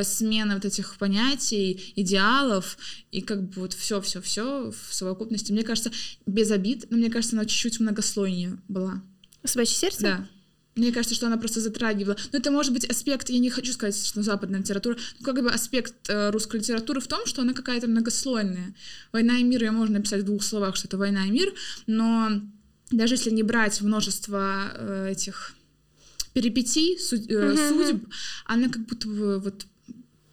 B: смена вот этих понятий, идеалов, и как бы вот все, все, все в совокупности. Мне кажется, без обид, но мне кажется, она чуть-чуть многослойнее была.
A: Собачье сердце?
B: Да. Мне кажется, что она просто затрагивала. Но это может быть аспект, я не хочу сказать, что западная литература, но как бы аспект э, русской литературы в том, что она какая-то многослойная. «Война и мир» ее можно написать в двух словах, что это «война и мир», но даже если не брать множество э, этих перипетий, судь, э, uh-huh. судеб, она как будто бы вот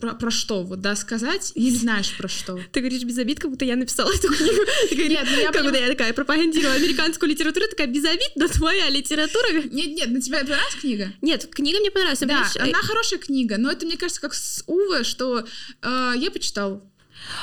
B: про, про что, вот, да, сказать, не знаешь про что.
A: Ты говоришь без обид, как будто я написала эту книгу. Нет, ну я Как будто я такая пропагандирую американскую литературу, такая без обид, но твоя литература...
B: Нет, нет, на тебя понравилась книга?
A: Нет, книга мне понравилась.
B: Да, она хорошая книга, но это, мне кажется, как с Уве, что э, я почитал,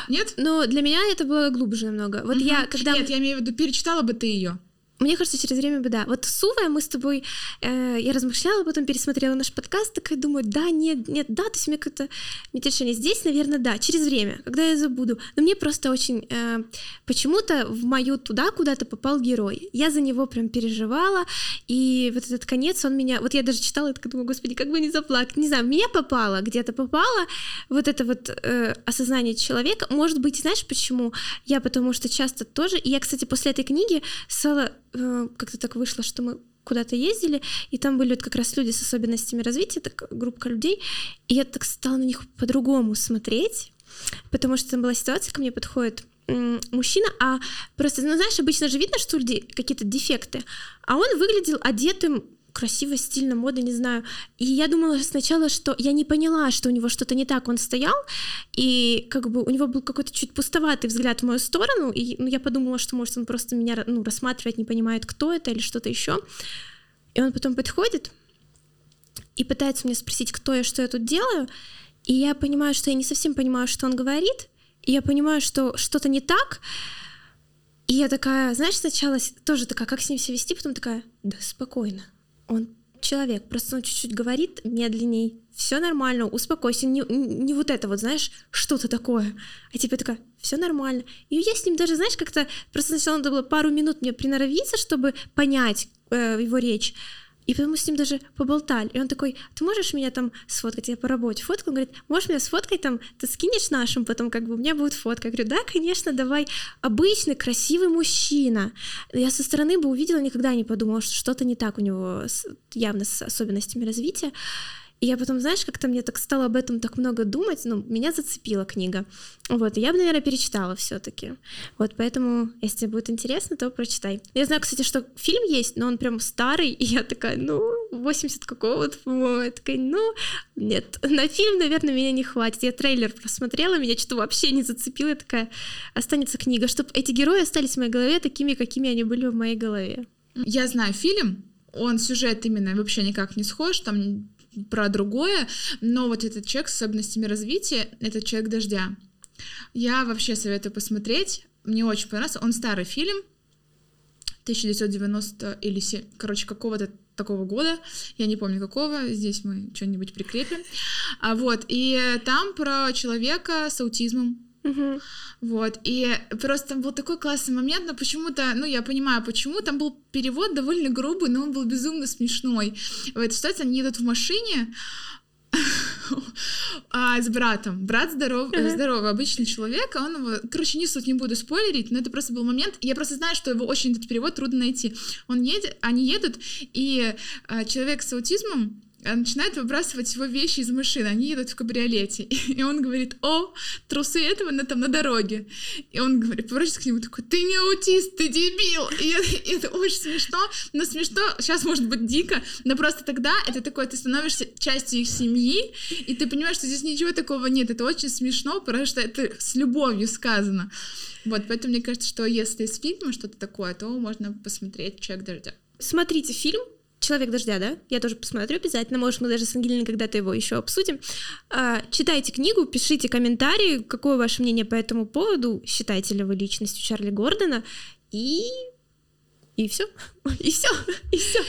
B: нет?
A: Но для меня это было глубже намного. Вот я, когда...
B: Нет, я имею в виду, перечитала бы ты ее.
A: Мне кажется, через время бы да. Вот с Увой мы с тобой, э, я размышляла, потом пересмотрела наш подкаст, такая думаю, да, нет, нет, да, то есть мне как-то нет. Здесь, наверное, да, через время, когда я забуду. Но мне просто очень э, почему-то в мою туда куда-то попал герой. Я за него прям переживала, и вот этот конец, он меня, вот я даже читала, и такая думаю, господи, как бы не заплакать. Не знаю, меня попало, где-то попало вот это вот э, осознание человека. Может быть, знаешь почему? Я потому что часто тоже, и я, кстати, после этой книги стала Э, как-то так вышло, что мы куда-то ездили, и там были вот как раз люди с особенностями развития, так, группа людей, и я так стала на них по-другому смотреть, потому что там была ситуация, ко мне подходит мужчина, а просто, ну, знаешь, обычно же видно, что у людей какие-то дефекты, а он выглядел одетым красиво, стильно, модно, не знаю. И я думала сначала, что я не поняла, что у него что-то не так. Он стоял, и как бы у него был какой-то чуть пустоватый взгляд в мою сторону, и ну, я подумала, что, может, он просто меня ну, рассматривает, не понимает, кто это или что-то еще. И он потом подходит и пытается меня спросить, кто я, что я тут делаю, и я понимаю, что я не совсем понимаю, что он говорит, и я понимаю, что что-то не так, и я такая, знаешь, сначала тоже такая, как с ним себя вести, потом такая, да спокойно, он человек, просто он чуть-чуть говорит медленней, все нормально, успокойся, не, не вот это вот, знаешь, что-то такое, а тебе такая, все нормально. И я с ним даже, знаешь, как-то просто сначала надо было пару минут мне приноровиться, чтобы понять э, его речь, и потом мы с ним даже поболтали. И он такой, ты можешь меня там сфоткать? Я по работе фотку. Он говорит, можешь меня сфоткать там? Ты скинешь нашим, потом как бы у меня будет фотка. Я говорю, да, конечно, давай. Обычный, красивый мужчина. Я со стороны бы увидела, никогда не подумала, что что-то не так у него явно с особенностями развития. И я потом, знаешь, как-то мне так стало об этом так много думать, ну, меня зацепила книга. Вот, и я бы, наверное, перечитала все таки Вот, поэтому, если тебе будет интересно, то прочитай. Я знаю, кстати, что фильм есть, но он прям старый, и я такая, ну, 80 какого-то, по-моему, я такая, ну, нет, на фильм, наверное, меня не хватит. Я трейлер просмотрела, меня что-то вообще не зацепило, я такая, останется книга, чтобы эти герои остались в моей голове такими, какими они были в моей голове.
B: Я знаю фильм, он сюжет именно вообще никак не схож, там про другое, но вот этот человек с особенностями развития, это человек дождя. Я вообще советую посмотреть, мне очень понравился, он старый фильм, 1990 или, короче, какого-то такого года, я не помню какого, здесь мы что-нибудь прикрепим. А вот, и там про человека с аутизмом,
A: Угу.
B: Вот, и просто там был такой классный момент, но почему-то, ну, я понимаю, почему, там был перевод довольно грубый, но он был безумно смешной. В этой ситуации они едут в машине, а, с братом. Брат здоров, uh-huh. здоровый, обычный человек, а он его... Короче, не суть, не буду спойлерить, но это просто был момент. Я просто знаю, что его очень этот перевод трудно найти. Он едет, они едут, и а, человек с аутизмом начинает выбрасывать его вещи из машины, они едут в кабриолете, и он говорит, о, трусы этого на, там на дороге, и он говорит, поворачивается к нему такой, ты не аутист, ты дебил, и и это очень смешно, но смешно, сейчас может быть дико, но просто тогда это такое, ты становишься частью их семьи, и ты понимаешь, что здесь ничего такого нет, это очень смешно, потому что это с любовью сказано, вот, поэтому мне кажется, что если из фильма что-то такое, то можно посмотреть «Человек дождя».
A: Смотрите фильм, Человек дождя, да? Я тоже посмотрю обязательно. Может, мы даже с Ангелиной когда-то его еще обсудим. А, читайте книгу, пишите комментарии, какое ваше мнение по этому поводу. Считаете ли вы личностью Чарли Гордона? И и все, и все, и все.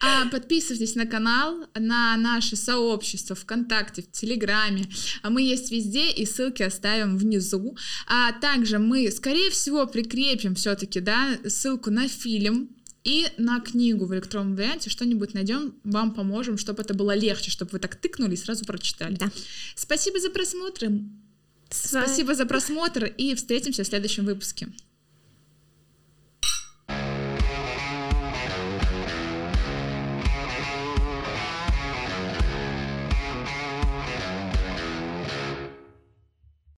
B: А подписывайтесь на канал, на наше сообщество ВКонтакте, в Телеграме. А мы есть везде, и ссылки оставим внизу. А также мы, скорее всего, прикрепим все-таки, да, ссылку на фильм и на книгу в электронном варианте что-нибудь найдем, вам поможем, чтобы это было легче, чтобы вы так тыкнули и сразу прочитали.
A: Да.
B: Спасибо за просмотр. Спасибо за просмотр и встретимся в следующем выпуске.